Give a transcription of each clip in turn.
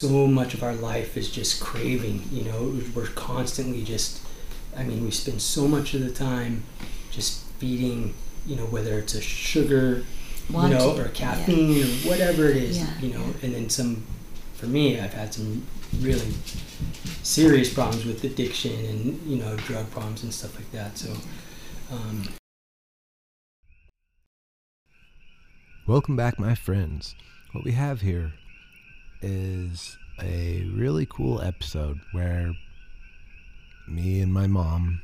so much of our life is just craving you know we're constantly just i mean we spend so much of the time just feeding you know whether it's a sugar Wanting, you know or yeah. caffeine or whatever it is Yeah, you know yeah. and then some for me i've had some really serious problems with addiction and you know drug problems and stuff like that so um, Welcome back, my friends. What we have here is a really cool episode where me and my mom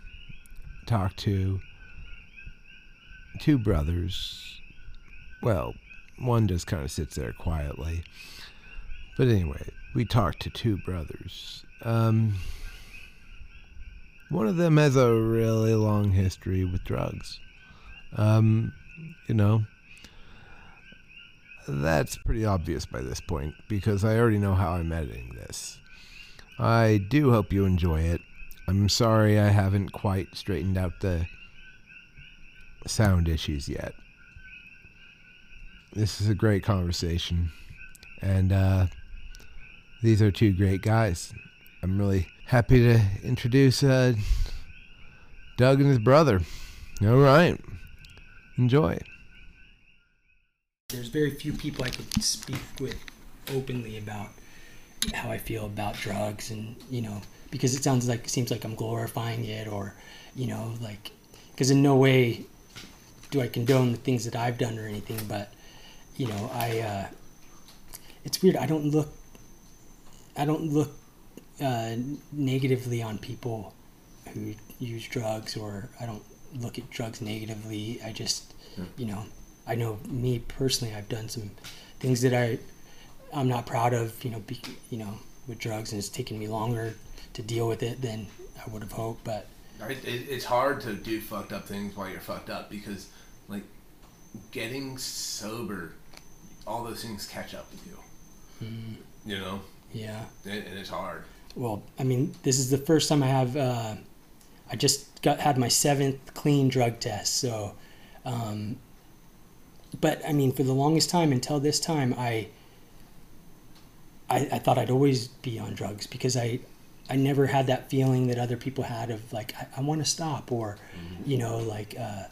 talk to two brothers. Well, one just kind of sits there quietly. But anyway, we talked to two brothers. Um, one of them has a really long history with drugs. Um, you know, that's pretty obvious by this point because I already know how I'm editing this. I do hope you enjoy it. I'm sorry I haven't quite straightened out the sound issues yet. This is a great conversation, and uh, these are two great guys. I'm really happy to introduce uh, Doug and his brother. All right, enjoy. There's very few people I could speak with openly about how I feel about drugs and you know because it sounds like it seems like I'm glorifying it or you know like because in no way do I condone the things that I've done or anything but you know I uh, it's weird. I don't look I don't look uh, negatively on people who use drugs or I don't look at drugs negatively. I just you know I know me personally, I've done some things that I I'm not proud of. You know, be, you know, with drugs, and it's taken me longer to deal with it than I would have hoped. But It, it, it's hard to do fucked up things while you're fucked up because, like, getting sober, all those things catch up with you. You know, yeah, and, and it's hard. well, I mean, this is the first time I have. Uh, I just got had my seventh clean drug test. So, um, but I mean, for the longest time until this time, I. I, I thought I'd always be on drugs because I, I never had that feeling that other people had of like I, I want to stop or, you know, like uh,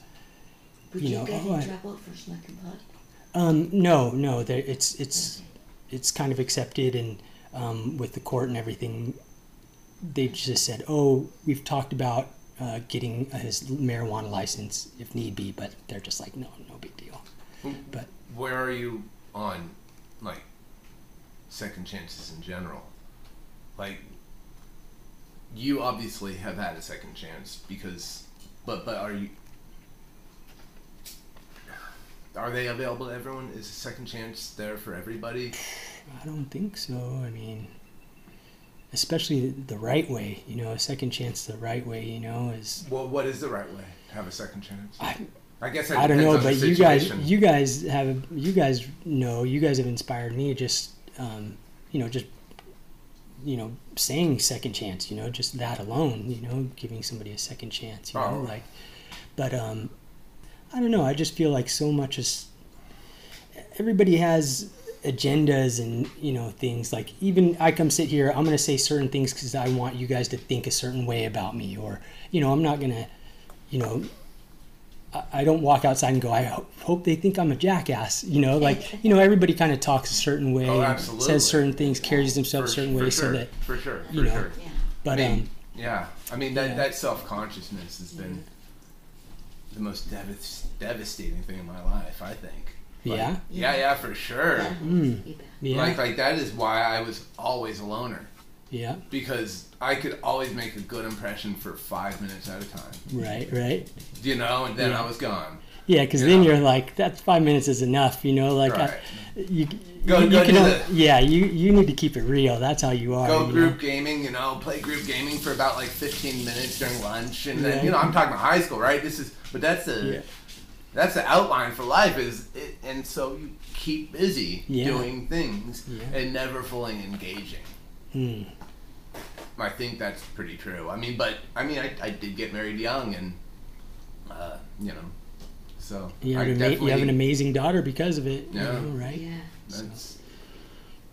Would you you, know, get oh, in I- trouble for smoking pot? Um, no, no, there, it's it's it's kind of accepted, and um, with the court and everything, they just said, "Oh, we've talked about uh, getting his marijuana license if need be," but they're just like, "No, no big deal." But Where are you on, like, second chances in general? Like, you obviously have had a second chance because, but but are you? Are they available to everyone? Is a second chance there for everybody? I don't think so. I mean, especially the right way, you know, a second chance the right way, you know, is Well, what is the right way to have a second chance? I, I guess I don't know, but you guys, you guys have, you guys know, you guys have inspired me. Just, um, you know, just, you know, saying second chance. You know, just that alone. You know, giving somebody a second chance. You know, Oh. like, but um, I don't know. I just feel like so much is. Everybody has agendas and you know things like even I come sit here. I'm gonna say certain things because I want you guys to think a certain way about me, or you know, I'm not gonna, you know, I- I don't walk outside and go, I hope, hope they think I'm a jackass. You know, like, you know, everybody kind of talks a certain way, Oh, says certain things, carries themselves a For- certain for way, sure, so that, for sure, for you know, sure. Yeah. but, I mean, um, yeah, I mean that yeah. that self consciousness has been the most devas- devastating thing in my life. I think. Like, Yeah? Yeah, yeah, for sure. Yeah. Mm. Yeah, Like like that is why I was always a loner yeah, because I could always make a good impression for five minutes at a time. right, right. You know, and then Yeah. I was gone. Yeah, because You then know? you're like, that's five minutes is enough, you know, like, Right. I, you, Go- you, go you can, yeah, you, you need to keep it real. That's how you are. Go group know? gaming, you know, play group gaming for about like 15 minutes during lunch, and then Right. you know I'm talking about high school, right? This is, but that's the Yeah. that's the outline for life is, it, and so you keep busy Yeah. doing things Yeah. and never fully engaging. Hmm. I think that's pretty true. I mean, but I mean, I, I did get married young, and uh, you know, so You have, an ama- you have an amazing daughter because of it, Yeah. you know, right? Yeah. That's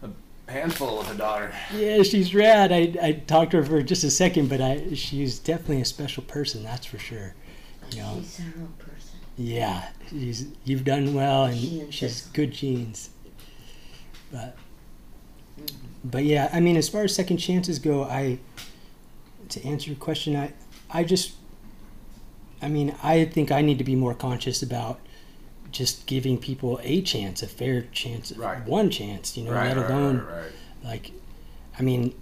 a handful of a daughter. Yeah, she's rad. I, I talked to her for just a second, but I she's definitely a special person. That's for sure. You know. she's her own person. Yeah, she's you've done well, and She is she has good genes. But. But yeah, I mean, as far as second chances go, I to answer your question, I I just I mean, I think I need to be more conscious about just giving people a chance, a fair chance, Right. one chance, you know, right, let alone right. like I mean,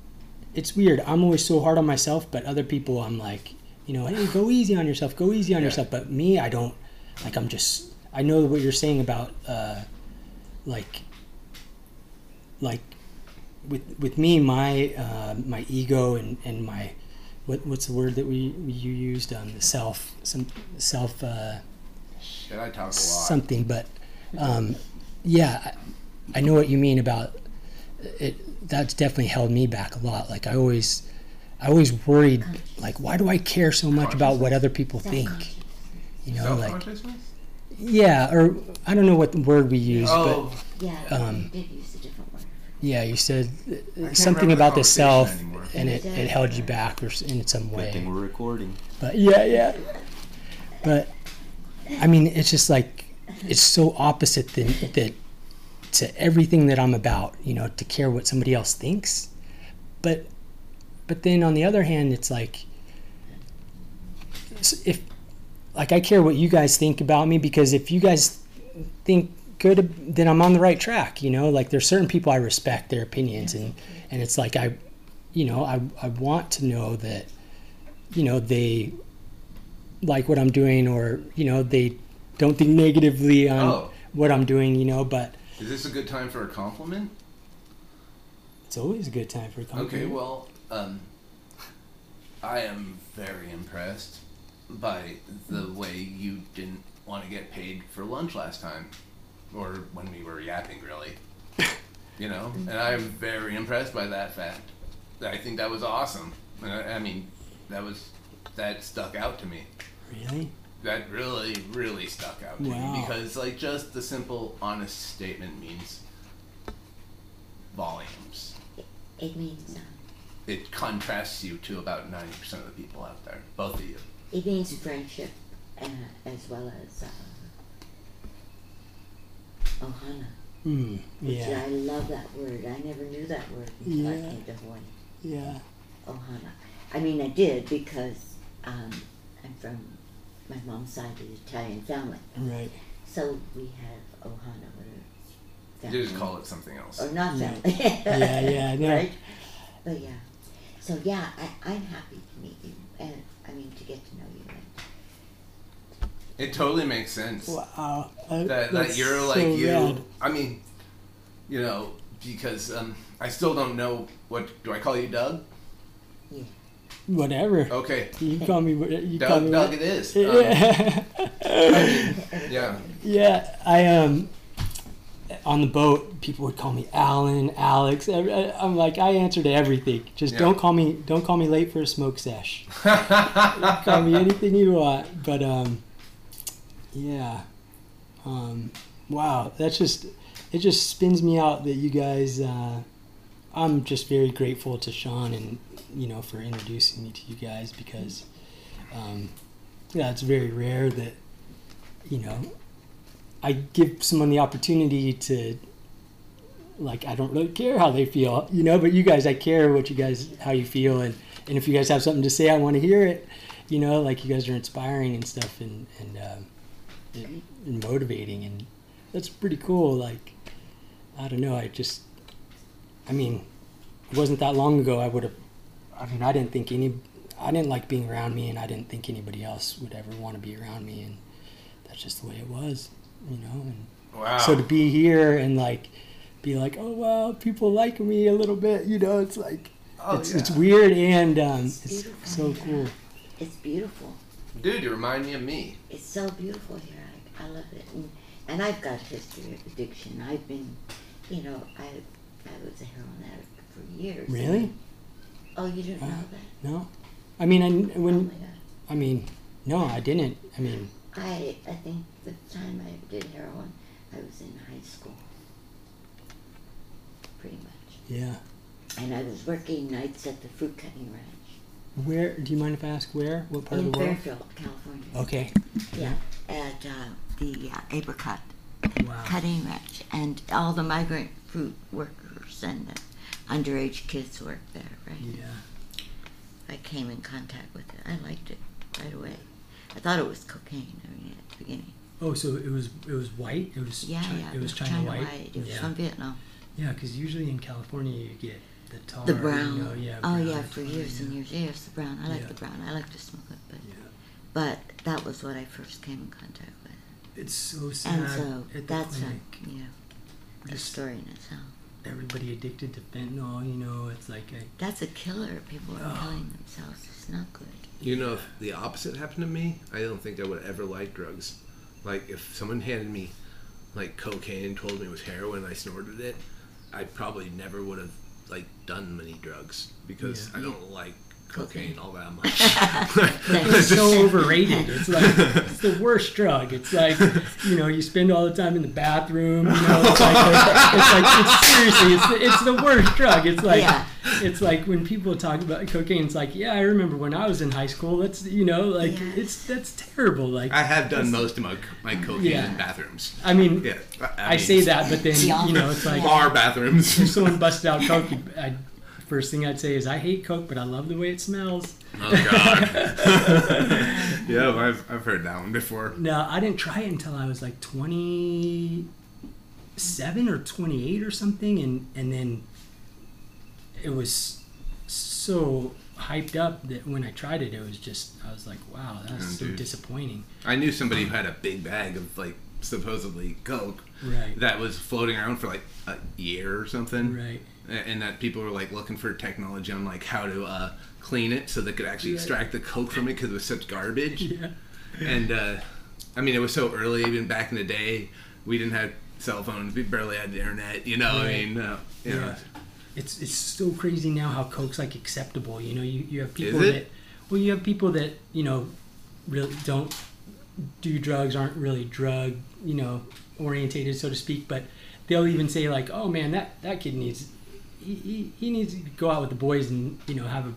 it's weird. I'm always so hard on myself, but other people I'm like, you know, hey, go easy on yourself, go easy on Yeah. yourself. But me, I don't like I'm just I know what you're saying about uh like like with with me my uh, my ego and and my what what's the word that we you used um the self some self uh Shit, I talk a lot. something, but um, yeah, I, I know what you mean about it. That's definitely held me back a lot. Like I always, I always worried, like, why do I care so much about what other people think? You know, like, yeah, or I don't know what word we use, oh, Yeah, Um, you did use a different word. but yeah, you said uh, something about the self, anymore. and it, it held you back or in some Good thing way. we're recording. But yeah, yeah. But I mean, it's just like it's so opposite than that to everything that I'm about. You know, to care what somebody else thinks. But but then on the other hand, it's like if like I care what you guys think about me because if you guys think good, then I'm on the right track. You know, like there's certain people I respect their opinions, and and it's like I, you know, I I want to know that, you know, they like what I'm doing, or you know, they don't think negatively on Oh. what I'm doing. You know, but is this a good time for a compliment? it's always a good time for a compliment. Okay, well, um, I am very impressed by the way you didn't want to get paid for lunch last time, or when we were yapping, really. You know, and I'm very impressed by that fact. I think that was awesome. And I, I mean, that was that stuck out to me. really. That really, really stuck out to Wow. me because, like, just the simple, honest statement means volumes. It means um, It contrasts you to about ninety percent of the people out there, both of you. it means friendship, uh, as well as uh, ohana. Mm, Which yeah, I love that word. I never knew that word until I came to Hawaii. yeah. Ohana. I mean, I did because um, I'm from my mom's side of the Italian family, Right. so we have ohana. Or You just call it something else. or not Yeah. family. Yeah, yeah, I know. Right? But yeah. So yeah, I, I'm happy to meet you, and I mean to get to know you. It totally makes sense. Wow. That, that that's you're like so you. rad. I mean, you know, because um, I still don't know what do I call you, Doug? Whatever. Okay, You call me. You call Doug. me. Doug, what- it is. Um, Yeah. yeah. yeah. I um. On the boat, people would call me Alan, Alex. I- I- I'm like, I answer to everything. Just Yeah. don't call me. Don't call me late for a smoke sesh. call me anything you want. But um, yeah. Um, wow. That's just. It just spins me out that you guys. Uh, I'm just very grateful to Sean and you know for introducing me to you guys because um, yeah, it's very rare that you know I give someone the opportunity to like I don't really care how they feel, you know, but you guys I care what you guys how you feel and and if you guys have something to say I want to hear it, you know, like you guys are inspiring and stuff and and um, and, and motivating and that's pretty cool like I don't know, I just I mean, it wasn't that long ago I would have I mean, I didn't think any I didn't like being around me and I didn't think anybody else would ever want to be around me and that's just the way it was, you know, and Wow. so to be here and like be like, oh wow, people like me a little bit, you know, it's like oh, it's yeah. it's weird and um, It's it's so cool. it's beautiful. Dude, you remind me of me. It's so beautiful here. I, love it, and, and I've got a history of addiction. I've been, you know, I I was a heroin addict for years. Really? Oh, you didn't know that? No, I mean, I, oh when my God. I mean, no, I didn't. I mean, I I think the time I did heroin, I was in high school. Pretty much. Yeah. and I was working nights at the fruit cutting ranch Where? Do you mind if I ask where? What part in of the world? Fairfield, California. Okay. Yeah, at uh, the uh, apricot Wow. cutting ranch, and all the migrant fruit workers and the underage kids work there. Right. Yeah. I came in contact with it. I liked it right away. I thought it was cocaine. I mean, at the beginning. Oh, so it was it was white. It was Yeah, Chi- yeah. It was China, white. It was yeah. from Vietnam. Yeah, because usually in California you get the tar. The you brown. know, yeah. oh brown yeah, for years and years. Yes, the brown. I like Yeah. the brown. I like to smoke it, but that was what I first came in contact with. It's so sad. And so at the that's a clinic. yeah, a Just story in itself. everybody addicted to fentanyl. You know, it's like a, That's a killer. People are Oh. killing themselves. It's not good. You know, if the opposite happened to me, I don't think I would ever like drugs. Like, if someone handed me, like, cocaine and told me it was heroin and I snorted it, I probably never would have, like, done many drugs because Yeah. I don't like cocaine Cocaine. all that much. it's so overrated. It's like it's the worst drug. It's like you know you spend all the time in the bathroom. You know, it's like it's like it's seriously it's the, it's the worst drug. It's like Yeah. it's like when people talk about cocaine. It's like yeah, I remember when I was in high school. That's you know like Yes. it's that's terrible. Like I have done most of my, my cocaine Yeah. in bathrooms. I mean Yeah. I, mean, say that, but then Yeah. you know it's like Bar bathrooms. if someone busted out coke, I, first thing I'd say is I hate coke, but I love the way it smells. Oh, God. yeah, I've, I've heard that one before. No, I didn't try it until I was like 27 or 28 or something. And, and then it was so hyped up that when I tried it, it was just, I was like, wow, that's Oh, so dude. disappointing. I knew somebody who had a big bag of, like, supposedly coke Right. that was floating around for, like, a year or something. Right. And that people were like looking for technology on like how to uh, clean it so they could actually Right. extract the coke from it because it was such garbage. Yeah. And uh, I mean, it was so early. Even back in the day, we didn't have cell phones. We barely had the internet. You know, I mean, uh, you know, Yeah. It's it's so crazy now how coke's like acceptable. You know, you, you have people that well, you have people that you know really don't do drugs, aren't really drug you know orientated, so to speak. But they'll even say like, oh man, that that kid needs he, he, he needs to go out with the boys and you know have a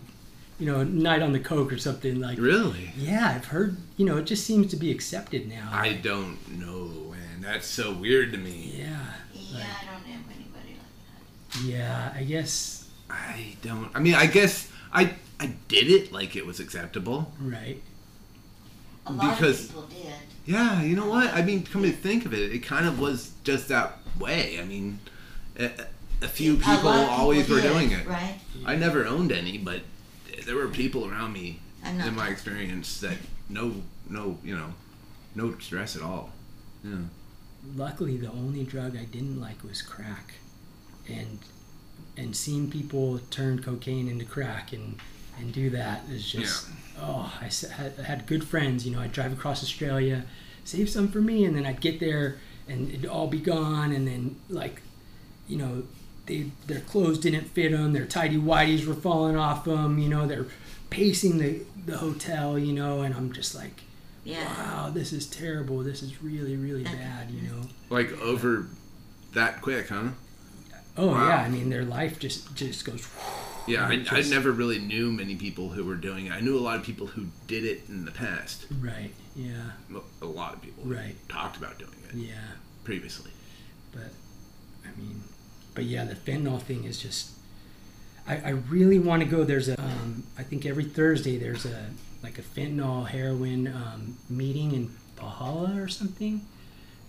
you know night on the coke or something like. really. Yeah, I've heard. You know, it just seems to be accepted now. I don't know, man. That's so weird to me. yeah. Yeah, I don't know anybody like that. Yeah, I guess I don't. I mean, I guess I I did it like it was acceptable. right. that. A lot Because- of people did. Yeah, you know what? I mean, come to think of it, it kind of was just that way. I mean, eh, a, a few people lot of people always were did, doing it. right? I never owned any, but there were people around me in my experience that no, no, you know, no stress at all. Yeah. luckily the only drug I didn't like was crack, and and seeing people turn cocaine into crack and and do that is just oh I s- had, I had good friends you know I'd drive across Australia, save some for me, and then I'd get there and it'd all be gone, and then like you know they their clothes didn't fit them, their tidy whities were falling off them, you know they're pacing the the hotel, you know, and I'm just like Yeah. wow, this is terrible. This is really, really bad, you know. Like over that quick, huh? Oh Wow. yeah, I mean their life just just goes. Yeah, I, It I never really knew many people who were doing it. I knew a lot of people who did it in the past. Right. Yeah. A lot of people Right. talked about doing it Yeah. previously. But I mean, but yeah, the fentanyl thing is just. I, I really want to go. There's a. Um, I think every Thursday there's a like a fentanyl heroin um, meeting in Pahala or something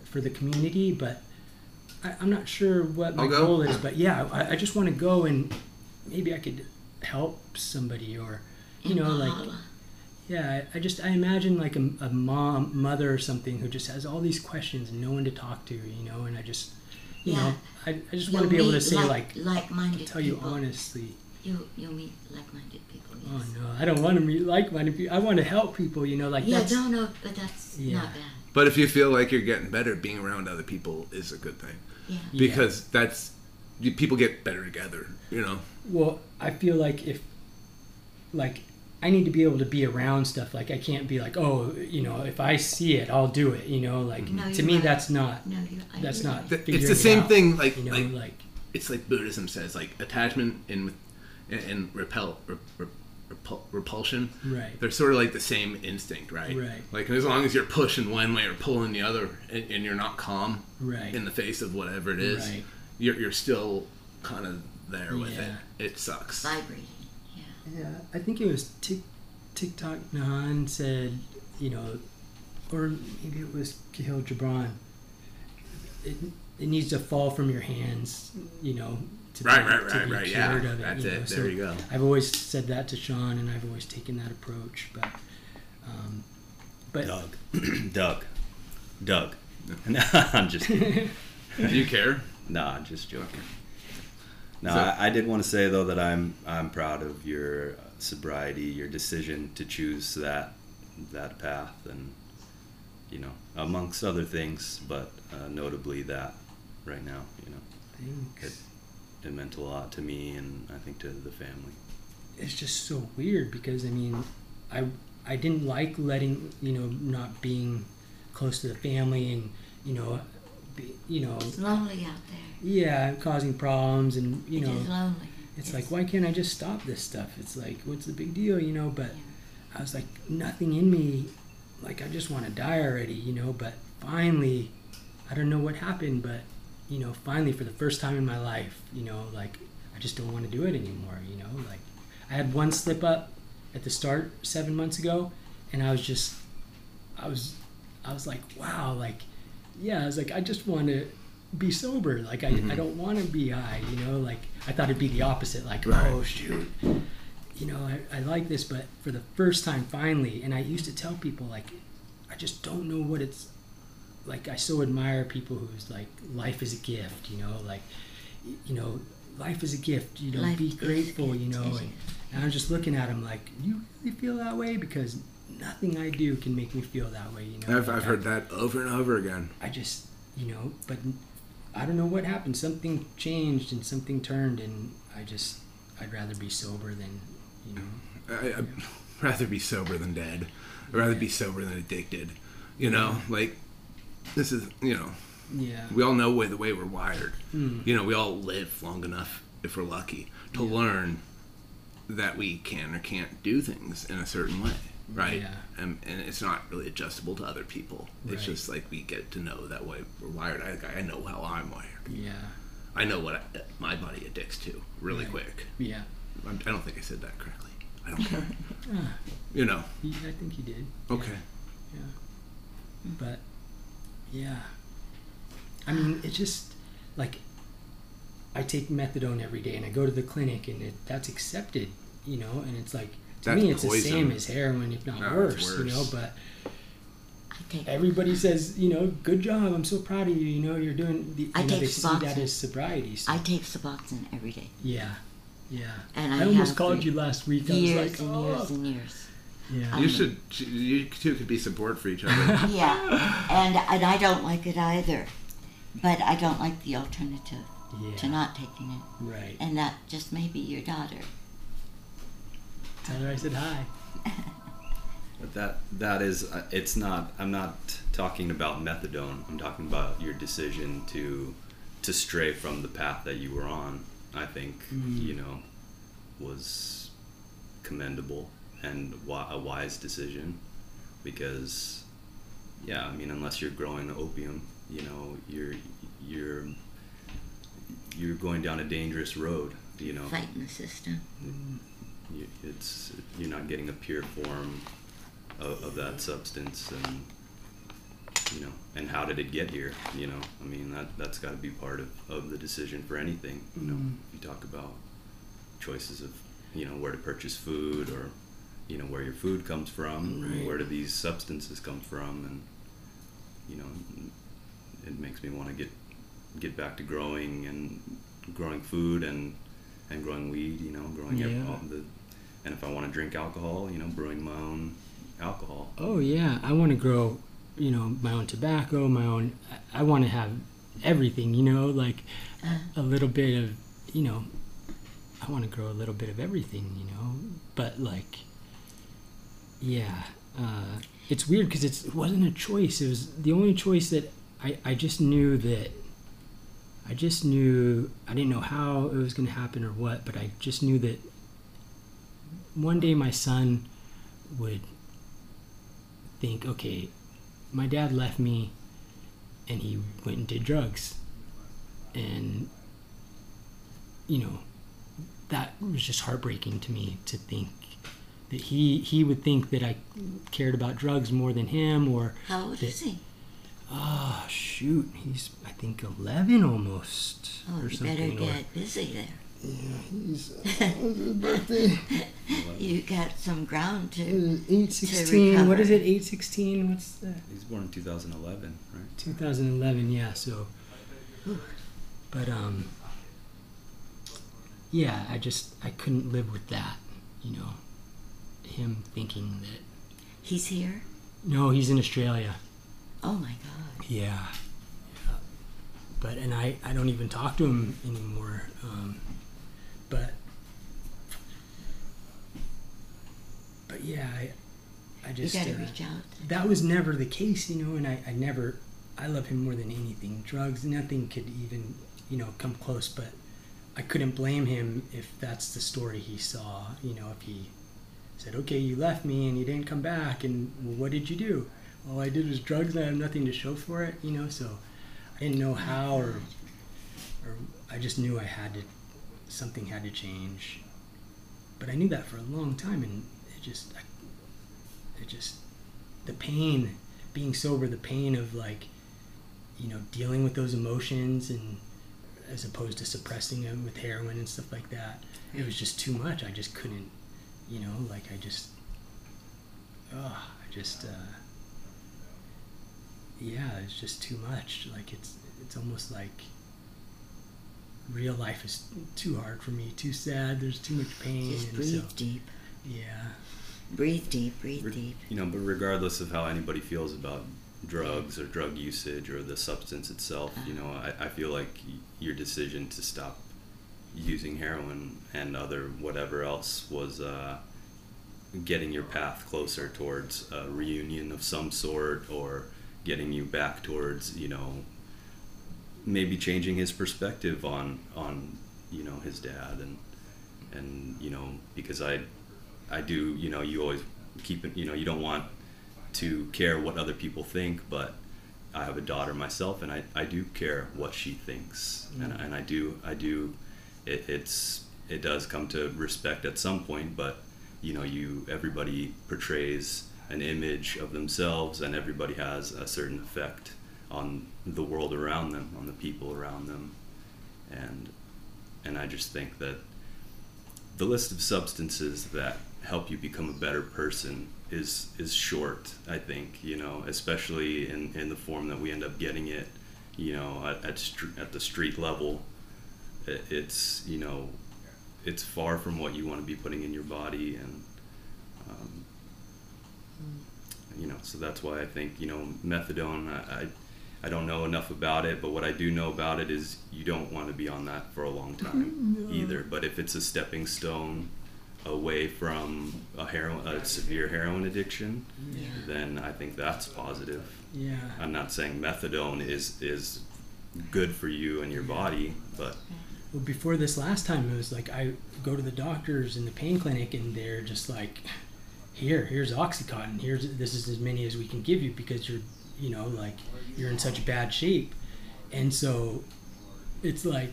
for the community, but I, I'm not sure what my goal is. But yeah, I, I just want to go and maybe I could help somebody or you know like Yeah, I, I just I imagine like a, a mom, mother or something who just has all these questions and no one to talk to, you know, and I just, you Yeah. know, I, I just want to be able to say like, like-minded tell you honestly, You you'll meet like-minded people. Oh, yes. oh no, I don't want to meet like-minded people. I want to help people, you know, like yeah, that's no, no, but that's Yeah. not bad. But if you feel like you're getting better, being around other people is a good thing Yeah. Yeah. because that's people get better together. You know. Well, I feel like if, like, I need to be able to be around stuff. Like, I can't be like, oh, you know, if I see it, I'll do it. You know, like No, to you're me, right. that's not No, you. I that's not. Th- It's figuring the it same out, thing. Like You know, like like it's like Buddhism says, like attachment and and, and repel, rep, rep, repul- repulsion. Right. They're sort of like the same instinct, right? Right. Like as long as you're pushing one way or pulling the other, and, and you're not calm Right. in the face of whatever it is, Right. you're you're still kind of there with Yeah. it. It sucks. Vibrating. Yeah. Yeah, I think it was Tik TikTok Nahan said, you know, or maybe it was Khalil Gibran. It, it needs to fall from your hands, you know, to Right, be, right, to right, be right. Yeah, cured of it. that's you it. There So you go. I've always said that to Sean, and I've always taken that approach. But, um, but Doug. Doug. Doug. No, I'm just kidding. Do you care? Nah, I'm just joking. No, So- I, I did want to say though that I'm I'm proud of your sobriety, your decision to choose that that path, and you know, amongst other things, but uh, notably that right now, you know, thanks. it, it meant a lot to me and I think to the family. it's just so weird because I mean, I I didn't like letting you know not being close to the family and you know, be, you know, It's lonely out there. yeah, I'm causing problems and you it know, is lonely. it's like why can't I just stop this stuff? It's like what's the big deal, you know? But Yeah. I was like nothing in me, like I just want to die already, you know. But finally, I don't know what happened, but you know, finally for the first time in my life, you know, like I just don't want to do it anymore, you know. Like I had one slip up at the start seven months ago, and I was just, I was, I was like, wow, like, yeah, I was like, I just want to be sober, like I, mm-hmm. I don't want to be high, you know, like I thought it'd be the opposite, like, Right. oh shoot, you know, I, I like this, but for the first time, finally, and I used to tell people like, I just don't know what it's like. I so admire people who's like, life is a gift, you know, like, you know, life is a gift. You know, Life be is a grateful, you know. And, and I was just looking at him like, you really feel that way because nothing I do can make me feel that way, you know. I've, I've heard that over and over again. I just, you know, but I don't know what happened. Something changed and something turned, and I just, I'd rather be sober than, you know. I, I'd rather be sober than dead. I'd rather be sober than addicted. You know, like this is you know Yeah. we all know way the way we're wired. Mm. You know, we all live long enough if we're lucky to learn that we can or can't do things in a certain way, right? Yeah. And, and it's not really adjustable to other people. It's Right. just like we get to know that way we're wired. I, I know how I'm wired. Yeah. I know what I, my body addicts to really Right. quick. Yeah. I'm, I don't think I said that correctly. I don't care. Ah, you know. I think you did. Okay. Yeah. But yeah. I mean, it's just like I take methadone every day and I go to the clinic and it, that's accepted, you know, and it's like to That's me it's the same as heroin if not No, worse, it's you know, but I take everybody says, you know, good job, I'm so proud of you, you know, you're doing the you I know, take they see that as sobriety. So, I take Suboxone every day. yeah. Yeah. And I, I almost called you last week. Years I was like, and oh. years and years. Yeah. You Um, should. You two could be support for each other. Yeah, and and I don't like it either, but I don't like the alternative to not taking it, Right. and that just may be your daughter. Tell her I said hi. But that that is uh, it's not I'm not talking about methadone. I'm talking about your decision to to stray from the path that you were on. I think Mm. you know was commendable and wi- a wise decision because yeah, I mean unless you're growing opium, you know, you're you're you're going down a dangerous road, you know Fighting the system. You, it's you're not getting a pure form of, of that substance and you know and how did it get here you know i mean that that's got to be part of, of the decision for anything you know Mhm. you talk about choices of you know where to purchase food or you know where your food comes from Right. where do these substances come from and you know it makes me want to get get back to growing and growing food and and growing weed you know growing Yeah. all the and if I want to drink alcohol you know brewing my own alcohol Oh yeah, I want to grow, you know, my own tobacco, my own. I, want to have everything, you know, like a little bit of, you know, I want to grow a little bit of everything, you know, but like, yeah, uh, it's weird because it wasn't a choice. It was the only choice that I I just knew that I just knew I didn't know how it was going to happen or what, but I just knew that one day my son would think, okay, my dad left me and he went and did drugs. And, you know, that was just heartbreaking to me to think that he, he would think that I cared about drugs more than him or How old that- is he? Oh shoot, he's I think eleven almost Oh, or you something. better or- get busy there. Yeah, he's uh, his birthday. You got some ground to. Eight sixteen. What is it? Eight sixteen. What's that? He's born in 2011, right? 2011. Yeah. So, but um, yeah. I just I couldn't live with that. You know, him thinking that. He's here. No, he's in Australia. Oh my God. Yeah. yeah. But and I I don't even talk to him anymore. Um, but but yeah, I I You just got to uh, reach out. that was never the case, you know, and I, I never I love him more than anything. Drugs, nothing could even, you know, come close, but I couldn't blame him if that's the story he saw, you know, if he said, Okay, you left me and you didn't come back and well, what did you do? All I did was drugs and I have nothing to show for it, you know, so I didn't know how or or I just knew I had to something had to change. But I knew that for a long time and it just it just the pain being sober the pain of like you know dealing with those emotions and as opposed to suppressing them with heroin and stuff like that it was just too much i just couldn't you know like i just oh i just uh yeah it's just too much like it's it's almost like real life is too hard for me too sad there's too much pain Just and breathe so deep. yeah Breathe deep. Breathe Re- deep. You know, but regardless of how anybody feels about drugs or drug usage or the substance itself, you know, I, I feel like your decision to stop using heroin and other whatever else was uh, getting your path closer towards a reunion of some sort or getting you back towards, you know, maybe changing his perspective on on you know his dad and and you know because I I do you know you always keep it you know you don't want to care what other people think but I have a daughter myself and I, I do care what she thinks. And, mm. and I do I do it, it's it does come to respect at some point but you know you everybody portrays an image of themselves and everybody has a certain effect on the world around them on the people around them and and I just think that the list of substances that help you become a better person is is short. I think you know, especially in, in the form that we end up getting it, you know, at at, str- at the street level. It's you know, it's far from what you want to be putting in your body, and um, you know, so that's why I think you know, methadone. I, I I don't know enough about it, but what I do know about it is you don't want to be on that for a long mm-hmm. time either. But if it's a stepping stone away from a heroin, a severe heroin addiction, Yeah. then I think that's positive. yeah I'm not saying methadone is is good for you and your body, but Well, before this last time, it was like I go to the doctors in the pain clinic, and they're just like, "Here, here's OxyContin. Here's this is as many as we can give you because you're, you know, like you're in such bad shape." And so, it's like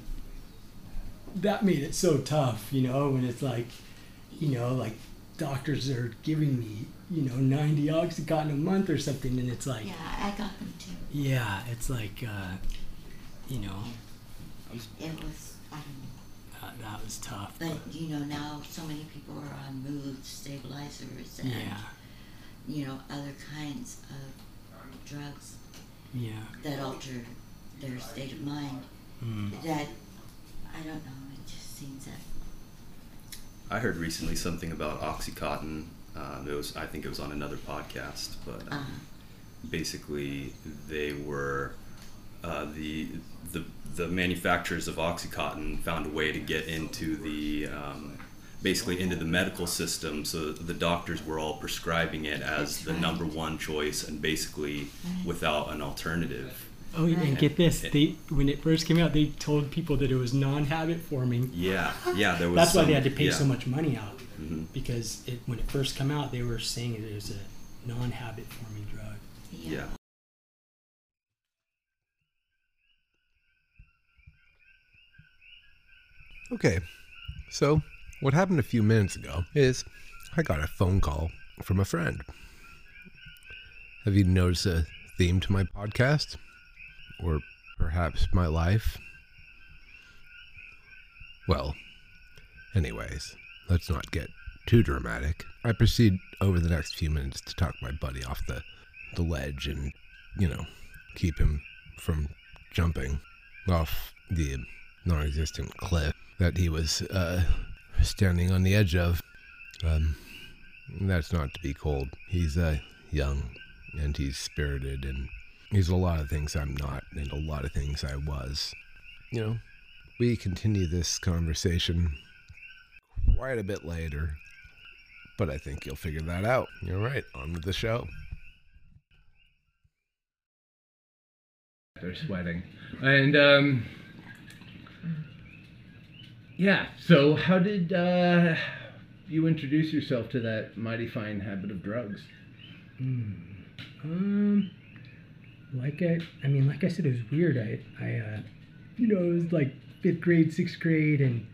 that made it so tough, you know, when it's like, you know, like doctors are giving me, you know, 90 OxyContin a month or something, and it's like, Yeah, I got them too. yeah, it's like, uh, you know, It was. I don't know. that, that was tough. But you know now, so many people are on mood stabilizers and yeah, you know other kinds of drugs yeah. that alter their state of mind. Mm. That I don't know. It just seems that I heard recently something about OxyContin. Um, it was I think it was on another podcast, but uh, basically they were uh, the the the manufacturers of OxyContin found a way to get into the um, basically into the medical system, so the doctors were all prescribing it as That's the number one choice and basically Right. without an alternative. Oh, and Right. get this: they when it first came out, they told people that it was non-habit forming. Yeah, yeah. There was. That's why they had to pay yeah. so much money out Mhm. because it, when it first came out, they were saying it was a non-habit forming drug. Yeah. Okay, so what happened a few minutes ago is I got a phone call from a friend. Have you noticed a theme to my podcast? Or perhaps my life? Well, anyways, let's not get too dramatic. I proceed over the next few minutes to talk my buddy off the, the ledge and, you know, keep him from jumping off the non existent cliff that he was uh, standing on the edge of. Um, that's not to be cold. He's uh, young and he's spirited and he's a lot of things I'm not and a lot of things I was. You know, we continue this conversation quite a bit later, but I think you'll figure that out. You're right. on with the show. They're sweating. And um yeah, so how did uh you introduce yourself to that mighty fine habit of drugs? Um, like I, I mean, like I said, it was weird. I, I, uh, you know, it was like fifth grade, sixth grade, and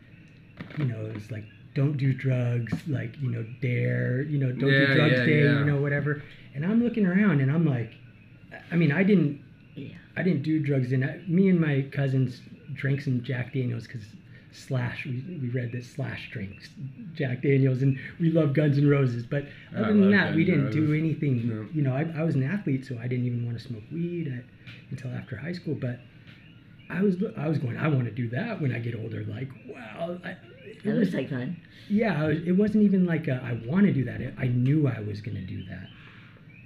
you know, it was like don't do drugs, like you know, D.A.R.E., you know, don't Yeah, do drugs yeah, day, yeah. you know, whatever. And I'm looking around, and I'm like, I mean, I didn't, Yeah. I didn't do drugs. And I, me and my cousins drank some Jack Daniels because Slash, we, we read that Slash drinks Jack Daniels, and we love Guns N' Roses. But I other than that, we Guns N' didn't do anything. No. You know, I, I was an athlete, so I didn't even want to smoke weed uh, until after high school. But I was I was going, I want to do that when I get older. Like, wow, I, it That was like fun. yeah, I was- it wasn't even like a, I want to do that. I knew I was going to do that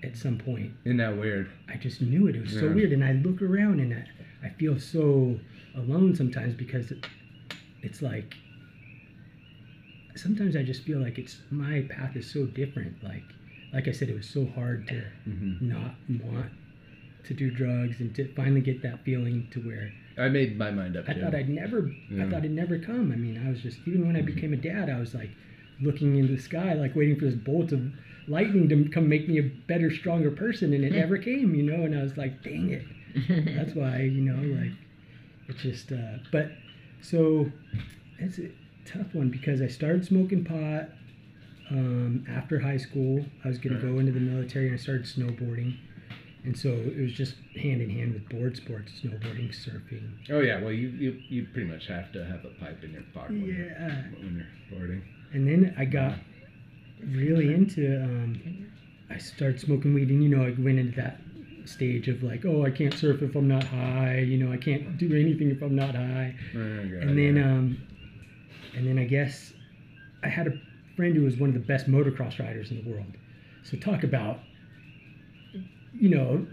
at some point. Isn't that weird? I just knew it. It was so weird, and I look around and I, I feel so alone sometimes because it, it's like sometimes I just feel like it's my path is so different. Like like I said, it was so hard to Mm-hmm. not want to do drugs and to finally get that feeling to where I made my mind up I too. thought I'd never Yeah. I thought it'd never come. I mean, I was just even when I became a dad, I was like looking into the sky, like waiting for this bolt of lightning to come make me a better, stronger person, and it never came, you know. And I was like, dang it. That's why, you know, like it's just. Uh, but so it's a tough one because I started smoking pot um, after high school. I was going to go into the military and I started snowboarding. And so it was just hand in hand with board sports, snowboarding, surfing, Oh yeah, well you, you you pretty much have to have a pipe in your pocket when, you're, when you're boarding. And then I got really into. Um, I started smoking weed, and you know, I went into that stage of like, oh, I can't surf if I'm not high. You know, I can't do anything if I'm not high. And then, um, and then I guess I had a friend who was one of the best motocross riders in the world. So talk about, you know,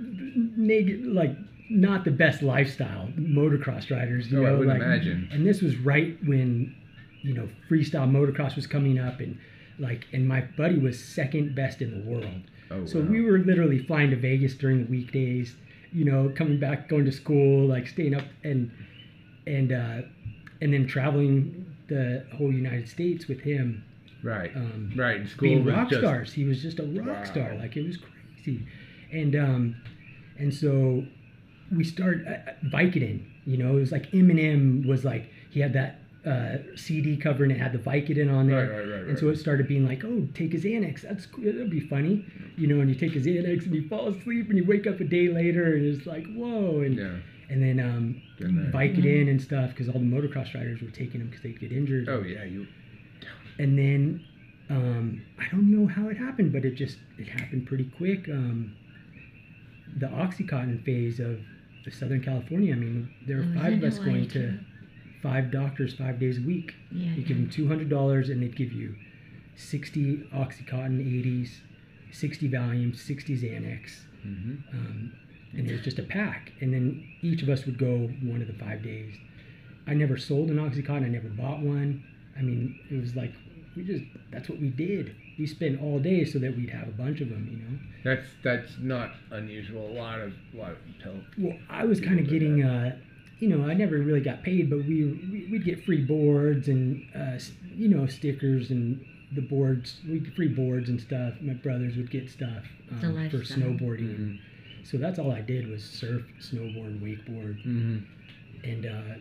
neg- like not the best lifestyle motocross riders. You Oh, I would like, imagine. And this was right when, you know, freestyle motocross was coming up, and like, and my buddy was second best in the world. Oh, So wow. we were literally flying to Vegas during the weekdays, you know, coming back, going to school, like staying up and and uh, and then traveling the whole United States with him, right, um, right. School being rock just, stars. He was just a rock Wow. star, like it was crazy, and um, and so we started uh, Vicodin. You know, it was like Eminem was like he had that uh, CD cover and it had the Vicodin on there. Right, right, right, And so it started being like, oh, take his Xanax. That's cool. That'd be funny, you know. And you take his Xanax and you fall asleep and you wake up a day later and it's like, whoa. And Yeah. and then um, Been there. Vicodin and stuff because all the motocross riders were taking them because they'd get injured. Oh yeah, you. And then um, I don't know how it happened, but it just it happened pretty quick. Um, the OxyContin phase of Southern California. I mean, there were I five of us going to too. Five doctors five days a week. Yeah. You give them two hundred dollars, and they'd give you sixty OxyContin, eighties, sixty Valium, sixty Xanax, hmm um, and it was just a pack. And then each of us would go one of the five days. I never sold an OxyContin. I never bought one. I mean, it was like we just that's what we did. We spent all day so that we'd have a bunch of them, you know. That's that's not unusual. A lot of a lot of tell. Well, I was kind of getting, uh, you know, I never really got paid, but we we- we'd get free boards and uh, you know stickers and the boards. We get free boards and stuff. My brothers would get stuff um, for snowboarding. Mm-hmm. So that's all I did was surf, snowboard, wakeboard, Mm-hmm. and uh,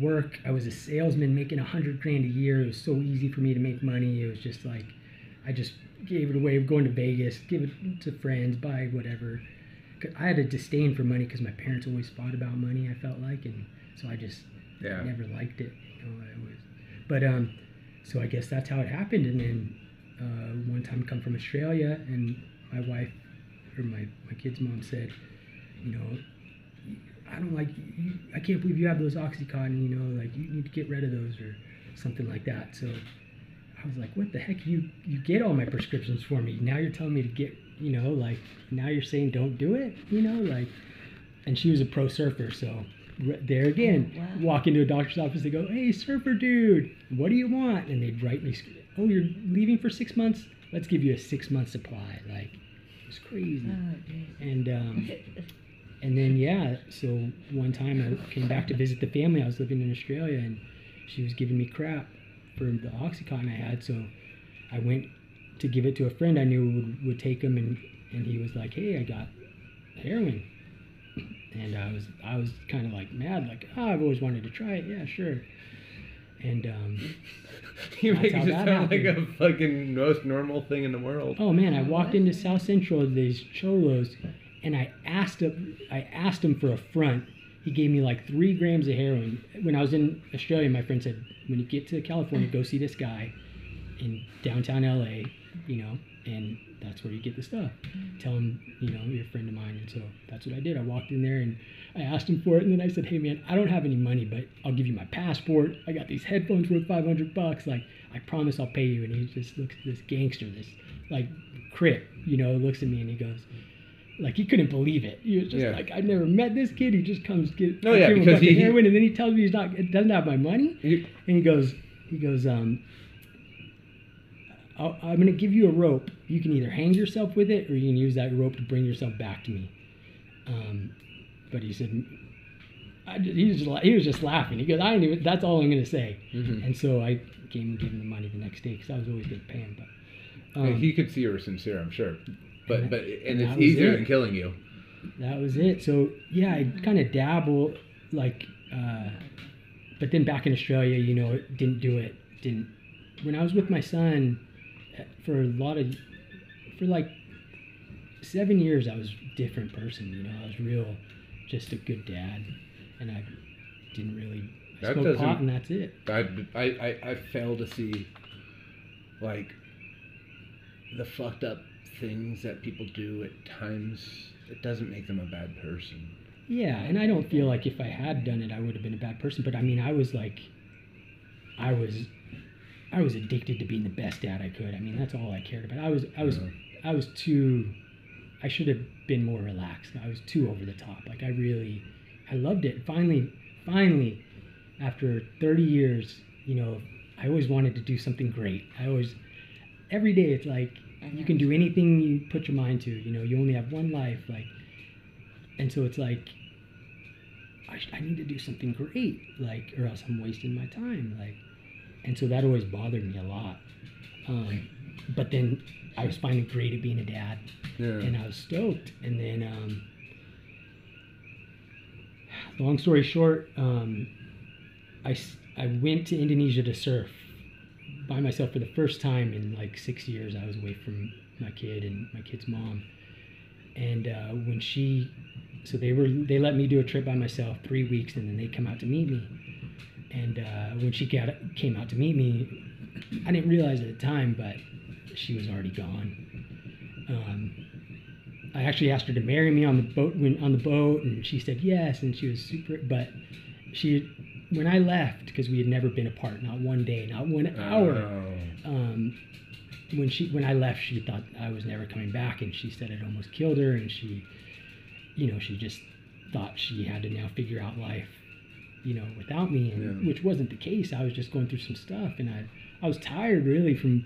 work. I was a salesman making a hundred grand a year. It was so easy for me to make money. It was just like I just gave it away, going to Vegas, give it to friends, buy whatever. 'Cause I had a disdain for money because my parents always fought about money. I felt like, and so I just Yeah. never liked it. You know, I was, but um, so I guess that's how it happened. And then uh, one time, I come from Australia, and my wife or my my kid's mom said, you know, I don't like you, I can't believe you have those OxyContin. You know, like you need to get rid of those or something like that. So I was like, what the heck? You you get all my prescriptions for me. Now you're telling me to get, you know, like now you're saying don't do it. You know, like. And she was a pro surfer, so there again, Oh, wow. walk into a doctor's office. They go, "Hey, surfer dude, what do you want?" And they'd write me, "Oh, you're leaving for six months. Let's give you a six month supply." Like, it was crazy. Oh. And um, and then yeah, so one time I came back to visit the family. I was living in Australia, and she was giving me crap for the OxyContin I had. So I went to give it to a friend I knew would, would take them, and and he was like, "Hey, I got heroin." And I was I was kind of like mad, like, "Oh, I've always wanted to try it. Yeah, sure." And um, You make it sound like a fucking most normal thing in the world. Oh man, I walked into South Central these cholos, and I asked him. I asked him for a front. He gave me like three grams of heroin. When I was in Australia, my friend said, "When you get to California, go see this guy in downtown LA, you know, and that's where you get the stuff. Tell him, you know, you're a friend of mine." And so that's what I did. I walked in there and I asked him for it, and then I said, "Hey man, I don't have any money, but I'll give you my passport. I got these headphones worth 500 bucks. Like, I promise I'll pay you." And he just looks at this gangster, this like crip, you know, looks at me and he goes, like he couldn't believe it. He was just Yeah. like, "I've never met this kid. He just comes get Oh, yeah, because he- he- heroin, and then he tells me he's not doesn't have my money." You- And he goes, he goes, um, I'll, I'm going to give you a rope. You can either hang yourself with it or you can use that rope to bring yourself back to me. Um, but he said, I, he was just he was just laughing. He goes, I ain't even. That's all I'm going to say. Mhm. And so I gave him, gave him the money the next day because I was always going to pay him. But um, he could see you were sincere, I'm sure. But And but that- and it's easier it. than killing you. that was it. So yeah, I kind of dabble like, uh, but then back in Australia, you know, it didn't do it. Didn't when I was with my son for a lot of for like seven years, I was a different person. You know, I was real, just a good dad, and I didn't really I That pot, and that's it. I, I, I, I fail to see like the fucked up things that people do at times. It doesn't make them a bad person. Yeah, and I don't feel like if I had done it, I would have been a bad person. But I mean, I was like, I was, I was addicted to being the best dad I could. I mean, that's all I cared about. I was, I was, Yeah. I was too. I should have been more relaxed. I was too over the top. Like I really, I loved it. Finally, finally, after 30 years, you know, I always wanted to do something great. I always, every day, it's like you can do anything you put your mind to. You know, you only have one life. Like, and so it's like I, I need to do something great, like, or else I'm wasting my time. Like, and so that always bothered me a lot. Um, but then I was finding great at being a dad, Yeah. and I was stoked. And then, um, long story short, um, I, I went to Indonesia to surf by myself for the first time in like six years. I was away from my kid and my kid's mom. And uh, when she, so they were, they let me do a trip by myself three weeks, and then they come out to meet me. And uh, when she got, came out to meet me, I didn't realize at the time, but she was already gone. Um, I actually asked her to marry me on the boat when on the boat, and she said yes, and she was super. But she, when I left, because we had never been apart, not one day, not one hour. Oh. Um, when she when I left, she thought I was never coming back, and she said it almost killed her, and she, you know, she just thought she had to now figure out life you know, without me, and, Yeah. which wasn't the case. I was just going through some stuff, and I I was tired really from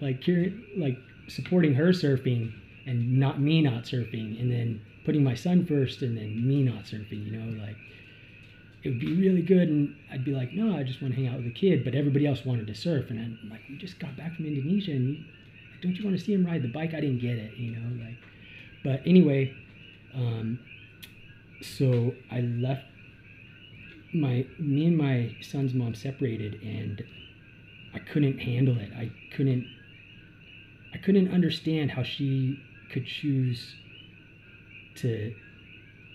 like cur- like supporting her surfing and not me not surfing, and then putting my son first, and then me not surfing. You know, like it would be really good, and I'd be like, no, I just want to hang out with the kid, but everybody else wanted to surf, and I'm like, we just got back from Indonesia, and you, don't you want to see him ride the bike? I didn't get it, you know, like. But anyway, um, so I left. My me and my son's mom separated, and I couldn't handle it. I couldn't. I couldn't understand how she could choose to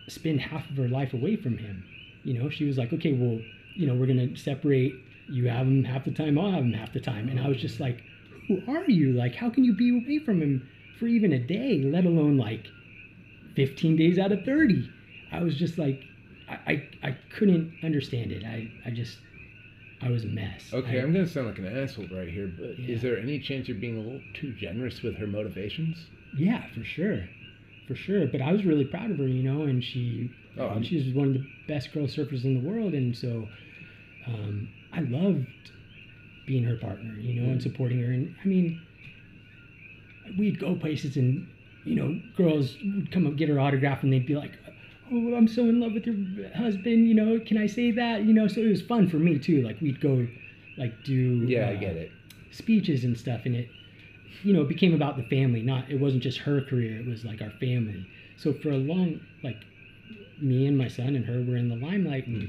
spend half of her life away from him. You know, she was like, okay, well, you know, we're gonna separate. You have him half the time. I'll have him half the time. And I was just like, who are you? Like, how can you be away from him for even a day, let alone like 15 days out of 30? I was just like, I, I, I couldn't understand it. I, I just, I was a mess. Okay, I, I'm gonna sound like an asshole right here, but Yeah. is there any chance you're being a little too generous with her motivations? Yeah, for sure, for sure. But I was really proud of her, you know, and she, Oh, I'm- she's one of the best girl surfers in the world, and so um, I loved being her partner, you know, and supporting her. And I mean, we'd go places, and you know, girls would come up get her autograph, and they'd be like. Oh, I'm so in love with your husband. You know, can I say that? You know, so it was fun for me too. Like we'd go, like do Yeah, I uh, get it. speeches and stuff and it you know it became about the family not it wasn't just her career it was like our family so for a long like me and my son and her were in the limelight and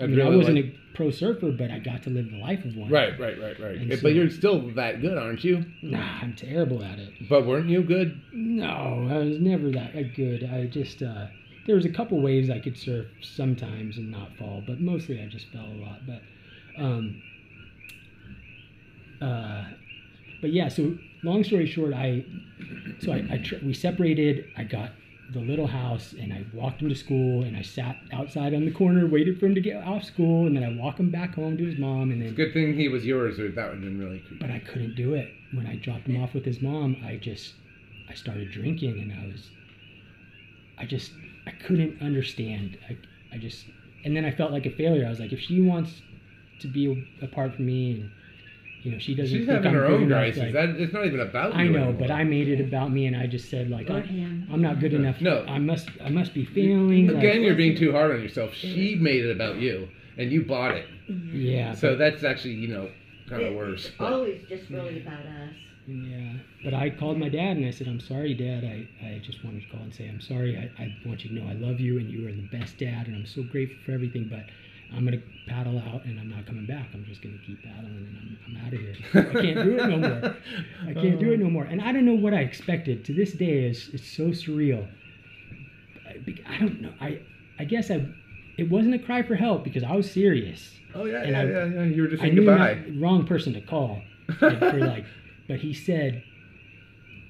I, I'd mean, I wasn't like- a pro surfer but i got to live the life of one Right, right, right, right. And Yeah, so- but you're still that good, aren't you? nah i'm terrible at it But weren't you good? no i was never that good i just uh there was a couple waves i could surf sometimes and not fall but mostly i just fell a lot but um uh but yeah so long story short i so i, I tr- we separated i got the little house and i walked him to school and i sat outside on the corner waited for him to get off school and then i walk him back home to his mom and then Good thing he was yours, or that would have been really creepy. but I couldn't do it. When I dropped him off with his mom, I just I started drinking and I was I just I couldn't understand. I I just and then I felt like a failure. I was like if she wants to be apart from me and you know she doesn't She's think having I'm her good own enough, crisis. like- that, it's not even about I you know, anymore. but I made it about me and I just said like Or I, I'm not good enough. No. I must I must be failing. like- Again, you're being too hard on yourself. She made it about you, and you bought it. Mm-hmm. yeah. So that's actually, you know, kind of worse. It's but- always just really about us. Yeah, but I called my dad and I said, I'm sorry, Dad. I, I just wanted to call and say, I'm sorry. I, I want you to know I love you and you are the best dad and I'm so grateful for everything, but I'm going to paddle out and I'm not coming back. I'm just going to keep paddling and I'm, I'm out of here. I can't do it no more. I can't do it oh. no more. And I don't know what I expected. To this day, it's, it's so surreal. I, I don't know. I, I guess I, it wasn't a cry for help because I was serious. oh yeah, and yeah, I- yeah, yeah. You were just I knew goodbye. not wrong person to call for like, but he said,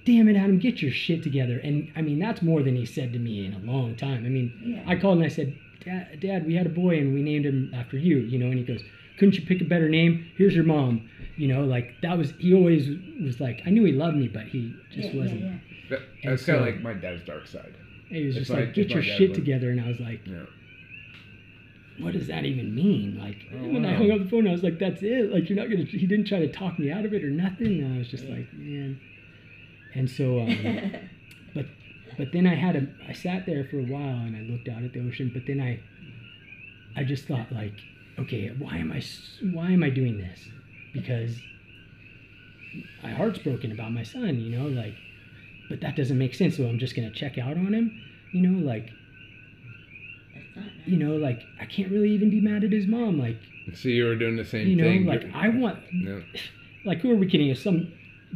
"Damn it, Adam, get your shit together." And I mean, that's more than he said to me in a long time. I mean, Yeah. I called and I said, Dad, Dad, we had a boy and we named him after you, you know. And he goes, "Couldn't you pick a better name? Here's your mom." You know, like that was. He always was like, I knew he loved me, but he just yeah, wasn't. Yeah, That, And that's kind of so- like my dad's dark side. He was If just my- like, "Get your shit would- together," and I was like, Yeah. What does that even mean? Like Oh, when I hung up the phone, I was like, that's it. Like you're not gonna. He didn't try to talk me out of it or nothing. And I was just like, man. And so, um, but but then I had a. I sat there for a while and I looked out at the ocean. But then I, I just thought like, okay, why am I, why am I doing this? Because my heart's broken about my son. You know, like, but that doesn't make sense. So I'm just gonna check out on him. You know, like That's not nice. You know, like I can't really even be mad at his mom. Like So you were doing the same you know, thing. like I want, No. like who are we kidding? If some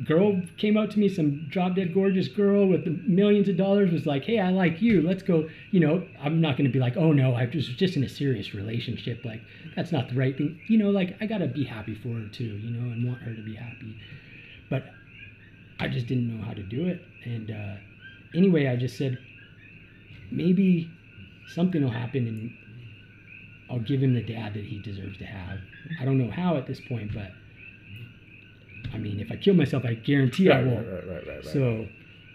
girl came out to me, some drop dead gorgeous girl with millions of dollars was like, hey, I like you, let's go. You know, I'm not going to be like, oh no, I was just in a serious relationship. Like that's not the right thing. You know, like I gotta be happy for her too. You know, and want her to be happy. But I just didn't know how to do it. And uh, anyway, I just said maybe something will happen and I'll give him the dad that he deserves to have. I don't know how at this point, but I mean, if I kill myself, I guarantee I won't. right, right, right, right, right. So,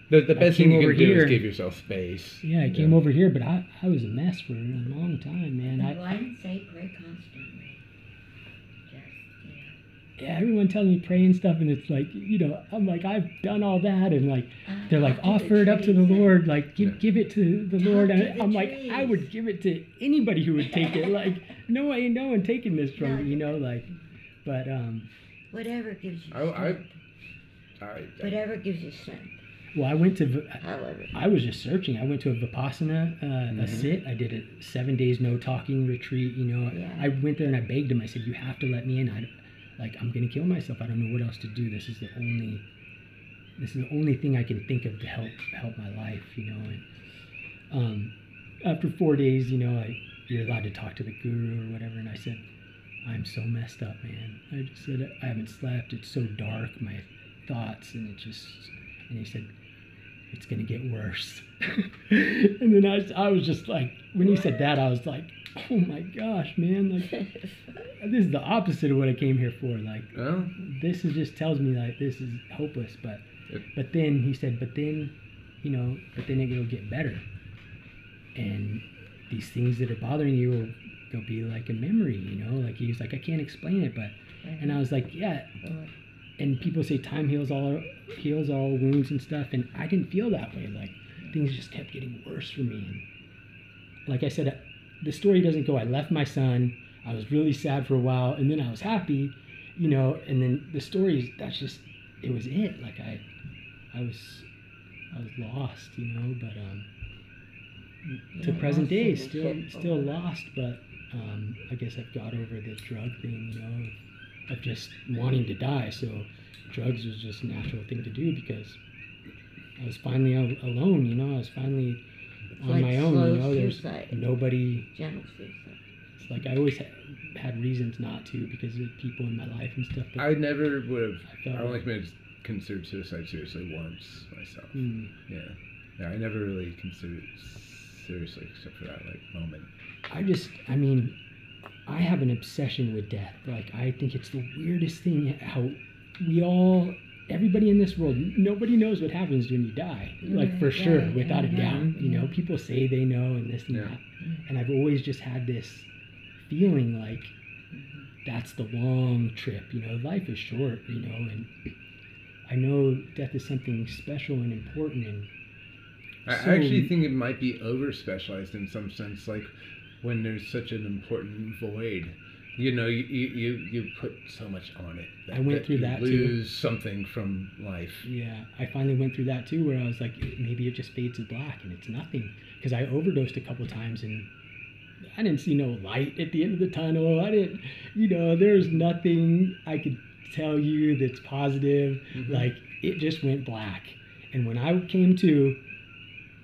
The, the best thing you over can do here- is give yourself space. Yeah, I came over here, but I, I was a mess for a long time, man. I, I didn't say pray constantly. Just, you know. yeah, everyone tells me pray and stuff, and it's like, you know, I'm like, I've done all that, and like, Uh, they're like, talk to offer it up to the Lord, like, give, Yeah. give it to the Talk Lord. And the I'm like, I would give it to anybody who would take it. Like, no, ain't no one taking this from No, me, you know, like, but, um, Whatever gives you I, I, strength. I, I, Whatever gives you strength. well, I went to, V- However. I was just searching. I went to a Vipassana, uh, Mm-hmm. a sit. I did a seven days no talking retreat. You know, Yeah. I went there and I begged him. I said, "You have to let me in. I, like, I'm gonna kill myself. I don't know what else to do. This is the only, this is the only thing I can think of to help help my life. You know." And um, after four days, you know, I you're allowed to talk to the guru or whatever, and I said, "I'm so messed up, man. I just said I haven't slept. It's so dark. My thoughts, and it just." And he said, it's gonna get worse. and then I, I was just like, when he said that, I was like, oh my gosh, man, like this is the opposite of what I came here for. Like well, this is just tells me like this is hopeless. But Yep. but then he said, but then, you know, but then it'll get better. And these things that are bothering you will they'll be like a memory, you know. Like he was like, I can't explain it, but and I mm-hmm. was like, yeah, Or- and people say time heals all heals all wounds and stuff and i didn't feel that way. Like things just kept getting worse for me. And like i said the story doesn't go i left my son i was really sad for a while and then i was happy you know and then the story is that's just it was it. Like i i was i was lost you know but um to Yeah, present day still still lost but um i guess i've got over the drug thing you know of just wanting to die. So drugs was just a natural thing to do because I was finally al- alone. You know, I was finally on like my own. You know, there's suicide. nobody. Gentle suicide. It's like I always had, had reasons not to because of people in my life and stuff. But I never would have. I felt I only like- committed considered suicide seriously once myself. mm, Yeah, yeah. I never really considered it seriously except for that like moment. I just, I mean, I have an obsession with death. Like, I think it's the weirdest thing how we all, everybody in this world, nobody knows what happens when you die. Like, for Yeah, sure, yeah, without a yeah, doubt. You know, mm-hmm. people say they know and this and Yeah. that. And I've always just had this feeling like that's the long trip. You know, life is short, you know, and I know death is something special and important. And I So- I actually think it might be over specialized in some sense, like when there's such an important void. You know, you you, you, put so much on it. I went through you that, too. lose something from life. Yeah, I finally went through that too, where I was like, maybe it just fades to black and it's nothing. Because I overdosed a couple times and I didn't see no light at the end of the tunnel. I didn't, you know, there's nothing I could tell you that's positive. Mm-hmm. Like it just went black. And when I came to,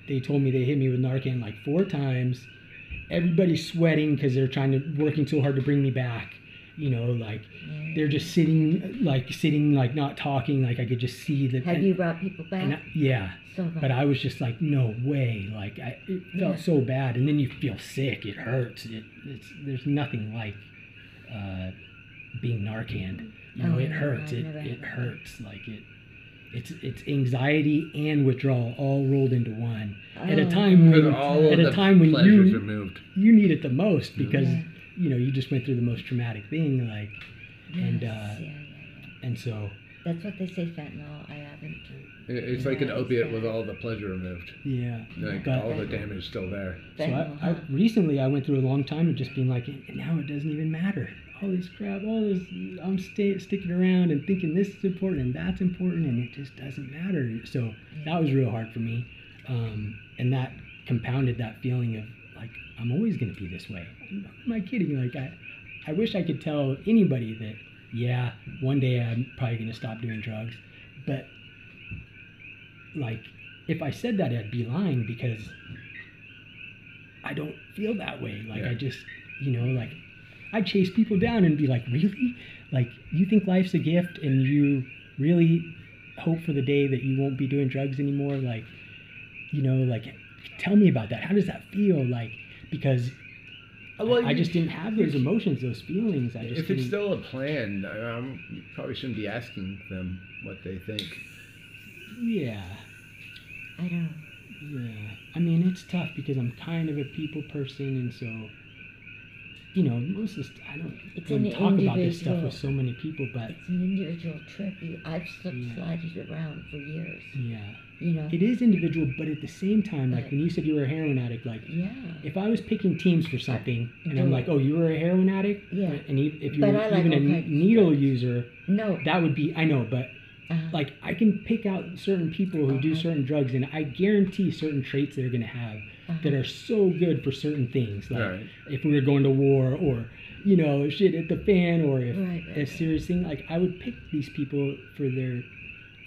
they told me they hit me with Narcan like four times. Everybody's sweating because they're trying to working so hard to bring me back. You know, like they're just sitting, like sitting, like not talking. Like I could just see that. Have you brought people back? And I, yeah, so but I was just like, no way. Like I, it felt Yeah. so bad, and then you feel sick. It hurts. It, it's there's nothing like uh, being Narcan. You know, Oh, it hurts. It it hurts. Like it. It's it's anxiety and withdrawal all rolled into one at a Oh, time when all at a time when you removed. you need it the most because Yeah. you know you just went through the most traumatic thing like and uh, yeah, yeah, yeah. and so That's what they say fentanyl. I haven't. It- It's like an Yeah, it's opiate with all the pleasure removed. yeah Like But- all the damage still there. So I, I recently I went through a long time of just being like, and now it doesn't even matter. All this crap, all this, I'm stay, sticking around and thinking this is important and that's important, and it just doesn't matter. So that was real hard for me, um, and that compounded that feeling of like I'm always gonna be this way. Am I kidding? Like I, I wish I could tell anybody that yeah, one day I'm probably gonna stop doing drugs, but like if I said that I'd be lying because I don't feel that way. Like I just, you know, like I chase people down and be like, really? Like you think life's a gift and you really hope for the day that you won't be doing drugs anymore? Like, you know, like tell me about that. How does that feel? Like because Well, I, I just didn't have those emotions, those feelings. I just If it's still a plan, um, you probably shouldn't be asking them what they think. yeah. I don't. Yeah, I mean it's tough because I'm kind of a people person, and so you know most of this I don't It's want an to talk about this stuff with so many people, but It's an individual trip. I've slipped Yeah. slided around for years. yeah, You know. it is individual. But at the same time, like when you said you were a heroin addict, like Yeah. if I was picking teams for something, and I'm Do like, oh, you were a heroin addict, Yeah. and e- if you But were like even a all n- kinds of needle drugs. user, No. that would be I know, but uh, like I can pick out certain people who do Uh-huh. certain drugs, and I guarantee certain traits they're gonna have uh-huh. that are so good for certain things. Like Right. if we were going to war, or you know, shit at the fan, or if Right, right, a right. serious thing. Like I would pick these people for their,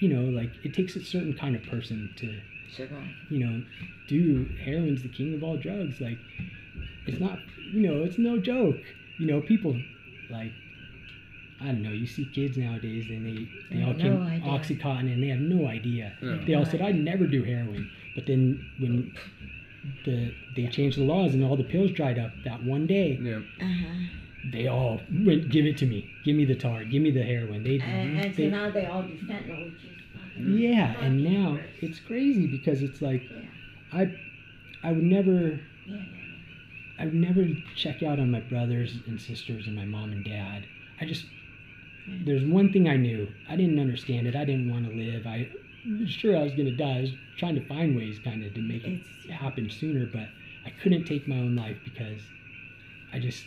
you know, like it takes a certain kind of person to, survive. you know, do heroin's the king of all drugs. Like it's not, you know, it's no joke. You know, people like. I don't know. You see kids nowadays, and they they They all have came no idea. OxyContin, and they have no idea. Yeah. They all No said, idea. "I'd never do heroin," but then when the they changed the laws and all the pills dried up that one day, Yeah. Uh-huh. They all went, "Give it to me. Give me the tar. Give me the heroin." They, And, and so now they all do fentanyl, which is fucking yeah, and now it's crazy because it's like Yeah. I I would never Yeah, I would never check out on my brothers and sisters and my mom and dad. I just there's one thing I knew. I didn't understand it. I didn't want to live. I was sure I was gonna die. I was trying to find ways kind of to make it It's- happen sooner, but I couldn't take my own life because I just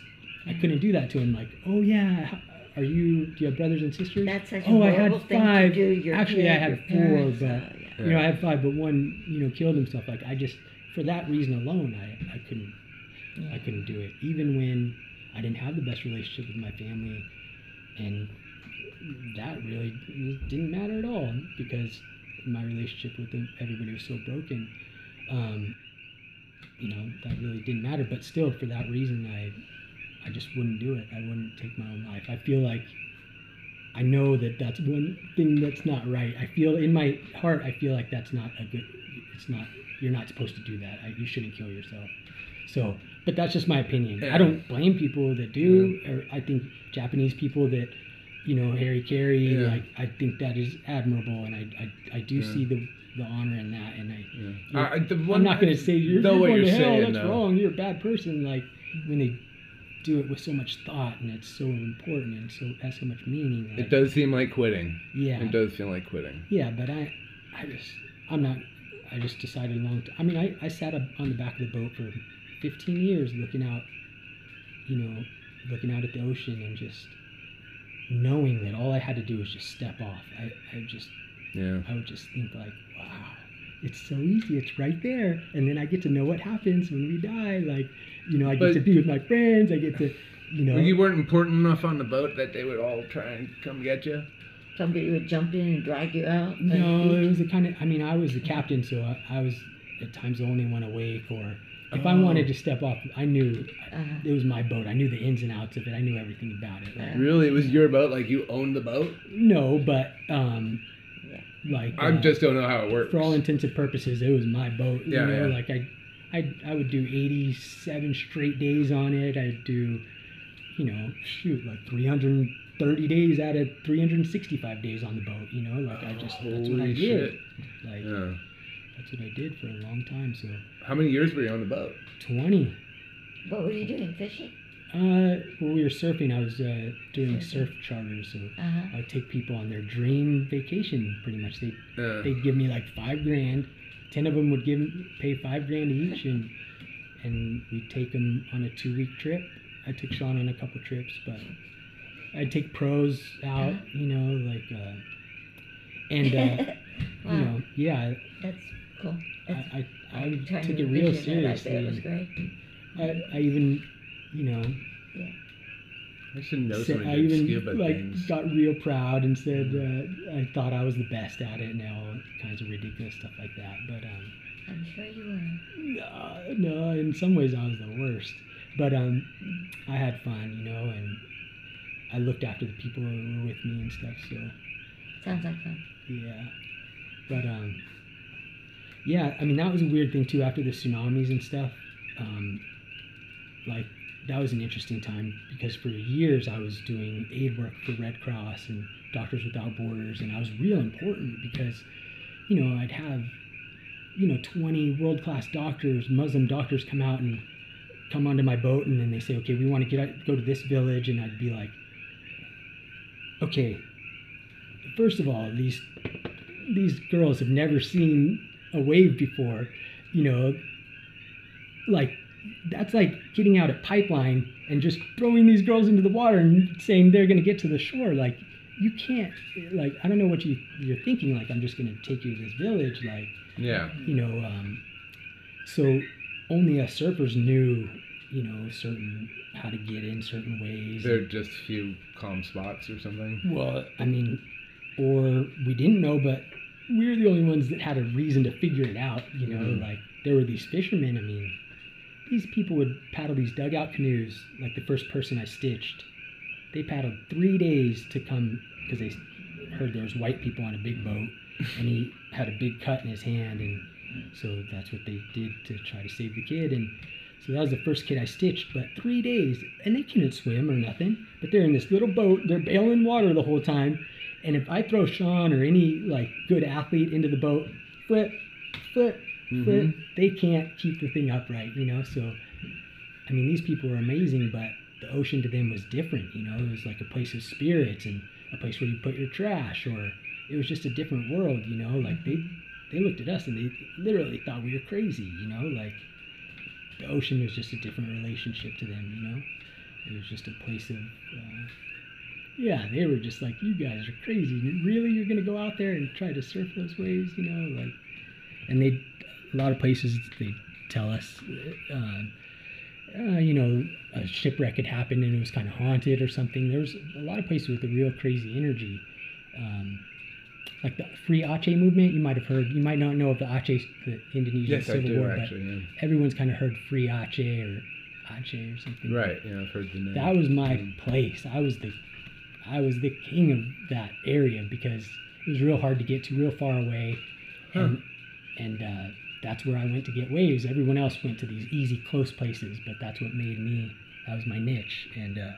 I couldn't do that to him. Like, oh yeah, are you? Do you have brothers and sisters? That's such a oh, I had horrible thing to five. Actually, kid, I had four, parents, but uh, yeah. you know, I had five, but one, you know, killed himself. Like I just, for that reason alone, I, I couldn't, Yeah. I couldn't do it. Even when I didn't have the best relationship with my family, and that really didn't matter at all because my relationship with them, everybody was so broken. Um, you know, that really didn't matter. But still, for that reason, I, I just wouldn't do it. I wouldn't take my own life. I feel like I know that that's one thing that's not right. I feel in my heart, I feel like that's not a good. It's not. You're not supposed to do that. I, you shouldn't kill yourself. So, but that's just my opinion. I don't blame people that do. Or I think Japanese people that, you know, hara-kiri. Yeah. Like I think that is admirable, and I I, I do Yeah. see the the honor in that. And I, Yeah. I, the I'm not going to say you're, you're going to hell. saying, That's though. wrong. You're a bad person. Like when they do it with so much thought and it's so important and so has so much meaning. Like, It does seem like quitting. Yeah. It does feel like quitting. Yeah, but I, I just, I'm not. I just decided long. T- I mean, I, I sat up on the back of the boat for 15 years, looking out, you know, looking out at the ocean and just knowing that all I had to do was just step off. I, I just, Yeah. I would just think like, wow, it's so easy. It's right there, and then I get to know what happens when we die. Like, you know, I get But- to be with my friends. I get to, you know. You weren't important enough on the boat that they would all try and come get you. Somebody would jump in and drag you out. No, it was the kind of. I mean, I was the captain, so I, I was at times the only one awake. Or if I Oh. wanted to step off, I knew Uh-huh. it was my boat. I knew the ins and outs of it. I knew everything about it. Like, Really, it was your boat. Like you owned the boat. no, but um, Yeah. Like I uh, just don't know how it works. for all intents and purposes, it was my boat. You Yeah, know, yeah. like I, I, I would do 87 straight days on it. I'd do, you know, shoot, like 330 days out of 365 days on the boat. You know, like I just that's what I did. shit. Like Yeah. that's what I did for a long time. So How many years were you on the boat? 20. What were you doing? Fishing? Uh, when we were surfing, I was uh, doing surf charters, so Uh-huh. I would take people on their dream vacation. Pretty much, they Yeah. they'd give me like five grand. Ten of them would give pay five grand each, and and we'd take them on a two week trip. I took Sean on a couple trips, but I'd take pros out, you know, like uh, and uh, wow. you know, yeah, That's cool. I That's, I, I I'm took it real envision that. Seriously. it was great. I, I even, you know, I should know said- some I even scuba like things. got real proud and said uh, I thought I was the best at it and all kinds of ridiculous stuff like that. But um, I'm sure you were. no, no, in some ways I was the worst. But um, I had fun, you know, and I looked after the people who were with me and stuff. So Sounds like fun. yeah, but um, yeah, I mean that was a weird thing too. After the tsunamis and stuff, um, like that was an interesting time because for years I was doing aid work for Red Cross and Doctors Without Borders, and I was real important because, you know, I'd have you know, 20 world class doctors, Muslim doctors come out and come onto my boat and then they say, okay, we want to get out, go to this village. And I'd be like, okay, first of all, these these girls have never seen a wave before, you know, like that's like getting out a pipeline and just throwing these girls into the water and saying they're going to get to the shore like you can't like i don't know what you you're thinking like i'm just going to take you to this village like Yeah. you know um, so only us surfers knew you know certain how to get in certain ways There are just a few calm spots or something. well i mean or we didn't know but we were the only ones that had a reason to figure it out you know Mhm. like there were these fishermen i mean these people would paddle these dugout canoes like the first person i stitched. They paddled three days to come because they heard there was white people on a big boat and he had a big cut in his hand and so that's what they did to try to save the kid and so that was the first kid i stitched but three days and they couldn't swim or nothing but they're in this little boat they're bailing water the whole time and if i throw sean or any like good athlete into the boat flip flip Mhm. they can't keep the thing upright you know so i mean these people were amazing but the ocean to them was different you know? It was like a place of spirits and a place where you put your trash or it was just a different world you know? Like they they looked at us and they literally thought we were crazy you know? Like the ocean was just a different relationship to them you know? It was just a place of uh, yeah they were just like you guys are crazy. Really you're gonna go out there and try to surf those waves you know? Like and they a lot of places they tell us uh, uh, you know a shipwreck had happened and it was kind of haunted or something there's a lot of places with a real crazy energy um, like the free Aceh movement you might have heard you might not know of the Aceh the Indonesian Yes, civil do war but actually. Yeah. everyone's kind of heard free Aceh or Aceh or something Right. Yeah, I've heard the name. that was my place. I was the I was the king of that area because it was real hard to get to, real far away, and and uh, that's where I went to get waves. Everyone else went to these easy, close places, but that's what made me. That was my niche, and uh,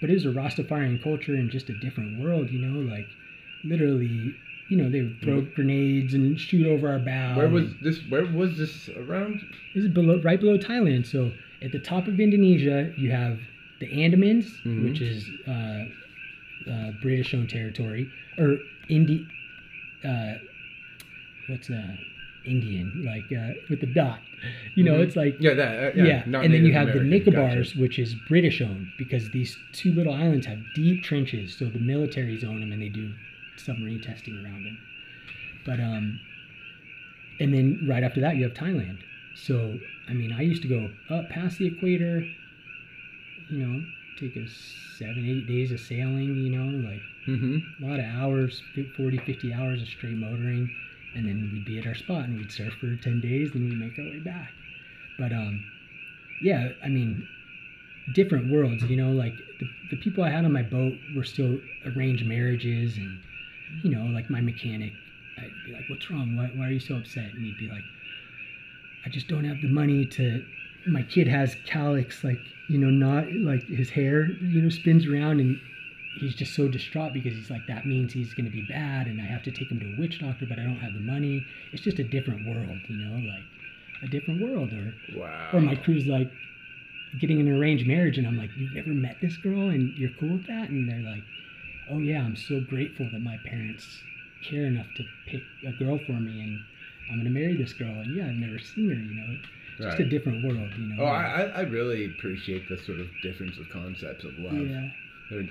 but it was a Rastafarian culture and just a different world, you know, like literally. You know, they would throw grenades and shoot over our bow. Where was this? Where was this around? this is below, right below Thailand. So at the top of Indonesia, you have the Andamans, Mhm. which is uh, uh, British-owned territory, or Indi. Uh, what's uh, Indian? Like uh, with the dot. You know, Mhm. it's like Yeah, that. Uh, yeah. yeah, and then you have the Nicobars, Gotcha. which is British owned, because these two little islands have deep trenches, so the militaries own them and they do submarine testing around them. But um, and then right after that you have Thailand. So I mean, I used to go up past the equator. You know, take us seven, eight days of sailing. You know, like Mhm. a lot of hours, fi- 40, 50 hours of straight motoring, and then we'd be at our spot and we'd surf for 10 days, and we'd make our way back. But, um, yeah, I mean, different worlds, you know, like the, the people I had on my boat were still arranged marriages, and, you know, like my mechanic, I'd be like, what's wrong? Why, why are you so upset? And he'd be like, I just don't have the money to. My kid has cowlicks, like, you know, not like his hair, you know, spins around and he's just so distraught because he's like that means he's going to be bad and i have to take him to a witch doctor but i don't have the money. It's just a different world you know like a different world. Or Wow. or my crew's like getting an arranged marriage and i'm like you've never met this girl and you're cool with that? And they're like oh yeah i'm so grateful that my parents care enough to pick a girl for me and i'm going to marry this girl. And yeah i've never seen her you know. It's just a different world you know. Oh, I, I I really appreciate the sort of difference of concepts of love. yeah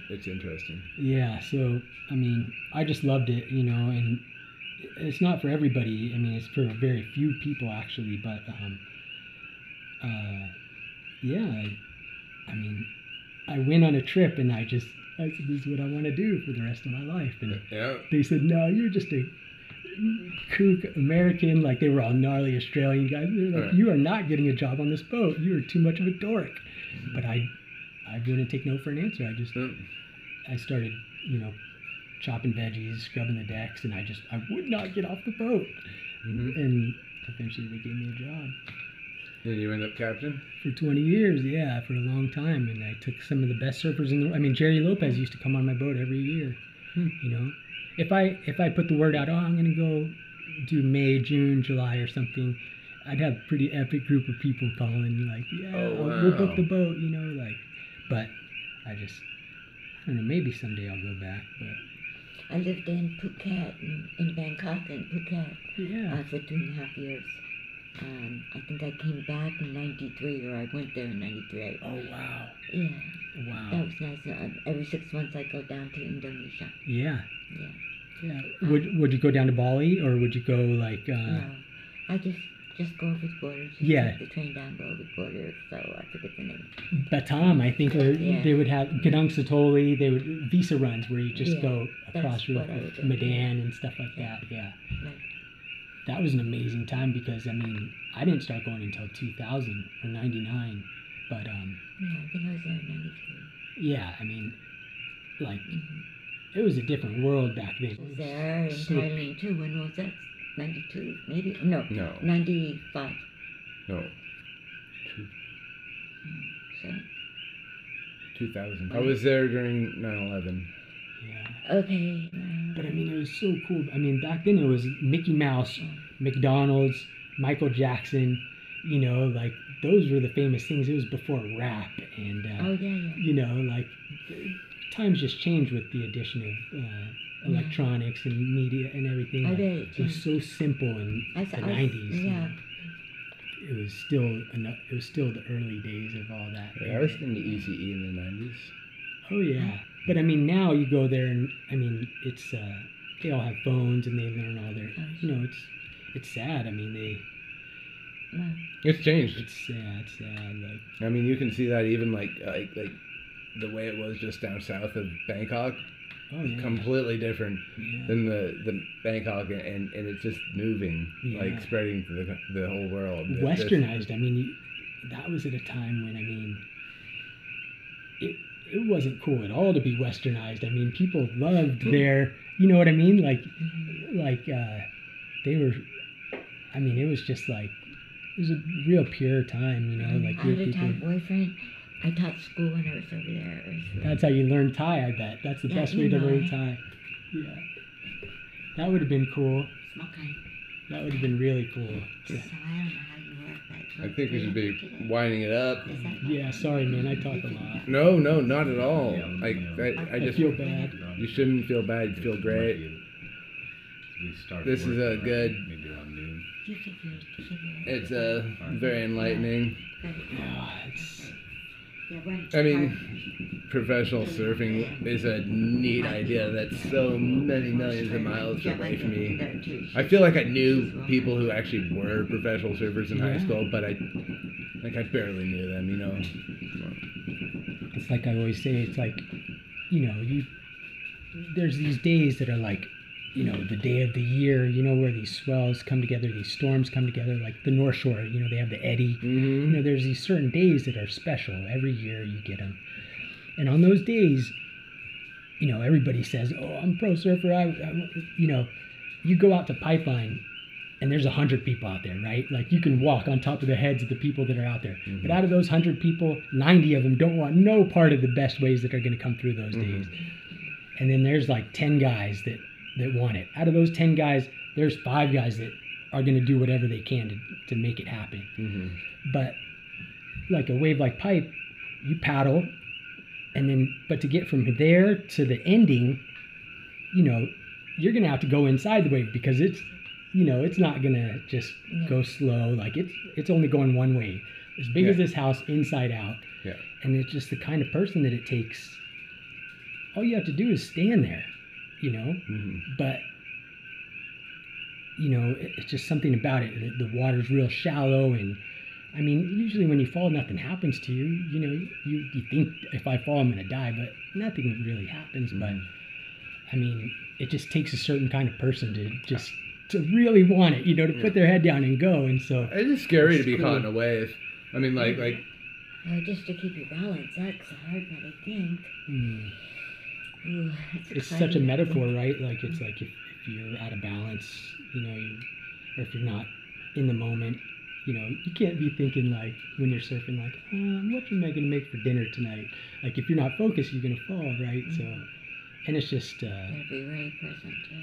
it's interesting. Yeah, so I mean, I just loved it, you know, and it's not for everybody. I mean, it's for very few people actually, but um, uh, yeah, I, I mean, I went on a trip and I just I said, "This is what I want to do for the rest of my life," and Yeah. they said, "No, you're just a kook American." Like they were all gnarly Australian guys. They're like, Right. "You are not getting a job on this boat. You are too much of a dork." But I, I wouldn't take no for an answer. I just Mm. I started, you know, chopping veggies, scrubbing the decks, and I just I would not get off the boat. Mhm. And eventually they gave me a job Then you end up captain. for 20 years. Yeah, for a long time, and I took some of the best surfers in the. I mean, Gerry Lopez used to come on my boat every year. Hmm. You know, if I if I put the word out, oh, I'm gonna go do May, June, July, or something, I'd have a pretty epic group of people calling like, yeah, Oh, we'll book the boat, you know, like. But I just, I don't know. Maybe someday I'll go back, but I lived in Phuket, in, in Bangkok and Phuket, yeah. uh, for two and a half years. Um, I think I came back in '93, or I went there in '93. Oh wow, Yeah, wow. that was nice. Uh, every six months I go down to Indonesia. Yeah, Yeah. yeah. Would Would you go down to Bali or would you go like? Uh, no, I just just go over the border. Just Yeah. the train down, go over the border. So I forget the name. Batam, I think, or Yeah. they would have Gadang Satoli. They would visa runs where you just Yeah, go across that's real what I quick, would do. Medan and stuff like that. Yeah, Right. that was an amazing time because I mean, I didn't start going until 2000 or 99, but um, Yeah, I think I was there in '93. yeah, I mean, like Mhm. it was a different world back then. I was there in Thailand too. When was that? '92, maybe? No, No, '95. no. Two, So 2000. I was there during 9/11. Yeah. okay. But I mean, it was so cool. I mean, back then it was Mickey Mouse, McDonald's, Michael Jackson. You know, like those were the famous things. It was before rap, and uh, oh yeah, yeah. you know, like times just changed with the addition of uh, electronics and media and everything. I Like, bet it it was so simple in I the I- '90s. you yeah. know. It was still ano- it was still the early days of all that. Yeah, I was in the ECE in the 90s. Oh yeah, but I mean now you go there and I mean it's uh, they all have phones and they learn all their you know it's it's sad. I mean they Well, It's changed. it's sad sad like I mean, you can see that even like like like the way it was just down south of Bangkok, oh yeah completely different yeah. than the the Bangkok, and and, and it's just moving, Yeah. like spreading to the the whole world. It's just- westernized. I mean you, that was at a time when I mean it it wasn't cool at all to be westernized. I mean people loved their you know what I mean like like uh, they were. I mean it was just like it was a real pure time. You know like I had a people. Thai boyfriend. I taught school when I was over there. It was- That's how you learn Thai, I bet. That's the Yeah, best way to learn it. Thai. Yeah. That would have been cool. Small kind. That would have been really cool. So I don't know work. I think we should be winding it up. Yeah, sorry, man. I talk a lot. No, no, not at all. Like no. I, I I just feel bad. You shouldn't feel bad. You feel great. We start This is a good- Maybe around noon. You figure it. You figure it. It's uh, a very enlightening. Good. Yeah, it's, Yeah, when- I mean, professional surfing is a neat idea that's so many millions of miles away from me. girlfriend there, too. I feel like I knew people who actually were professional surfers in high school, but I like I barely knew them. You know. it's like I always say, it's like, you know, you there's these days that are like, you know, the day of the year, you know, where these swells come together, these storms come together, like the North Shore, you know, they have the Eddie. you Mm-hmm. know, there's these certain days that are special. Every year you get them. And on those days, you know, everybody says, oh, I'm pro surfer. I, I, you know, you go out to Pipeline and there's a hundred people out there, right? Like you can walk on top of the heads of the people that are out there. But out of those hundred people, 90 of them don't want no part of the best ways that are going to come through those days. And then there's like 10 guys that, that want it. Out of those 10 guys, there's five guys that are going to do whatever they can to, to make it happen. Mm-hmm. But like a wave like pipe, you paddle, and then but to get from there to the ending, you know, you're gonna have to go inside the wave because it's, you know, it's not gonna just Yeah. go slow. Like it's it's only going one way. As big as this house, inside out, Yeah. and it's just the kind of person that it takes. All you have to do is stand there, you know. Mm-hmm. But you know, it, it's just something about it. The, the water's real shallow, and I mean, usually when you fall, nothing happens to you. You know, you, you think if I fall, I'm gonna die, but nothing really happens. But I mean, it just takes a certain kind of person to just to really want it. You know, to put their head down and go. And so, It's just scary to be cool. caught in a wave. I mean, like like just to keep your balance. That's hard, but I think. hmm, Ooh, it's, such a metaphor, right? Like it's like if, if you're out of balance, you know, you, or if you're not in the moment, you know, you can't be thinking like when you're surfing, like, um, what am I gonna make for dinner tonight? Like if you're not focused, you're gonna fall, right? So, and it's just, uh, Gotta be very present. Yeah.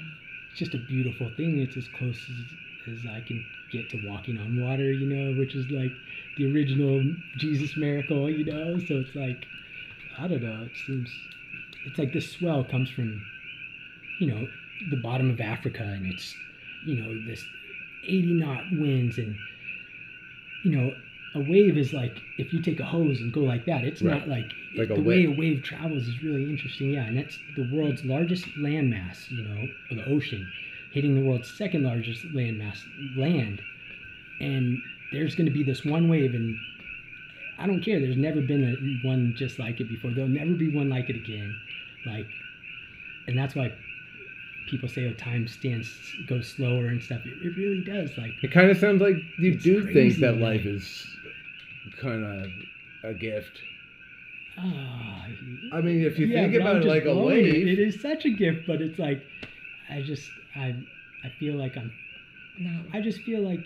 it's just a beautiful thing. It's as close as, as I can get to walking on water, you know, which is like the original Jesus miracle, you know. So it's like, I don't know. It seems it's like this swell comes from, you know, the bottom of Africa, and it's, you know, this 80 knot winds, and you know, a wave is like if you take a hose and go like that. It's Right. not like, Like a the way a wave. travels is really interesting. Yeah, and that's the world's largest landmass, you know, of the ocean, hitting the world's second largest landmass, land, and there's going to be this one wave, and I don't care. There's never been a, one just like it before. There'll never be one like it again. Like, and that's why people say, "Oh, time stands goes slower and stuff." It, it really does. Like, It kind of sounds like you It's do think that man. life is kind of a gift. ah, I mean, if you yeah, think about it like a blowing it. it is such a gift, but it's like, I just, I, I feel like I'm No. I just feel like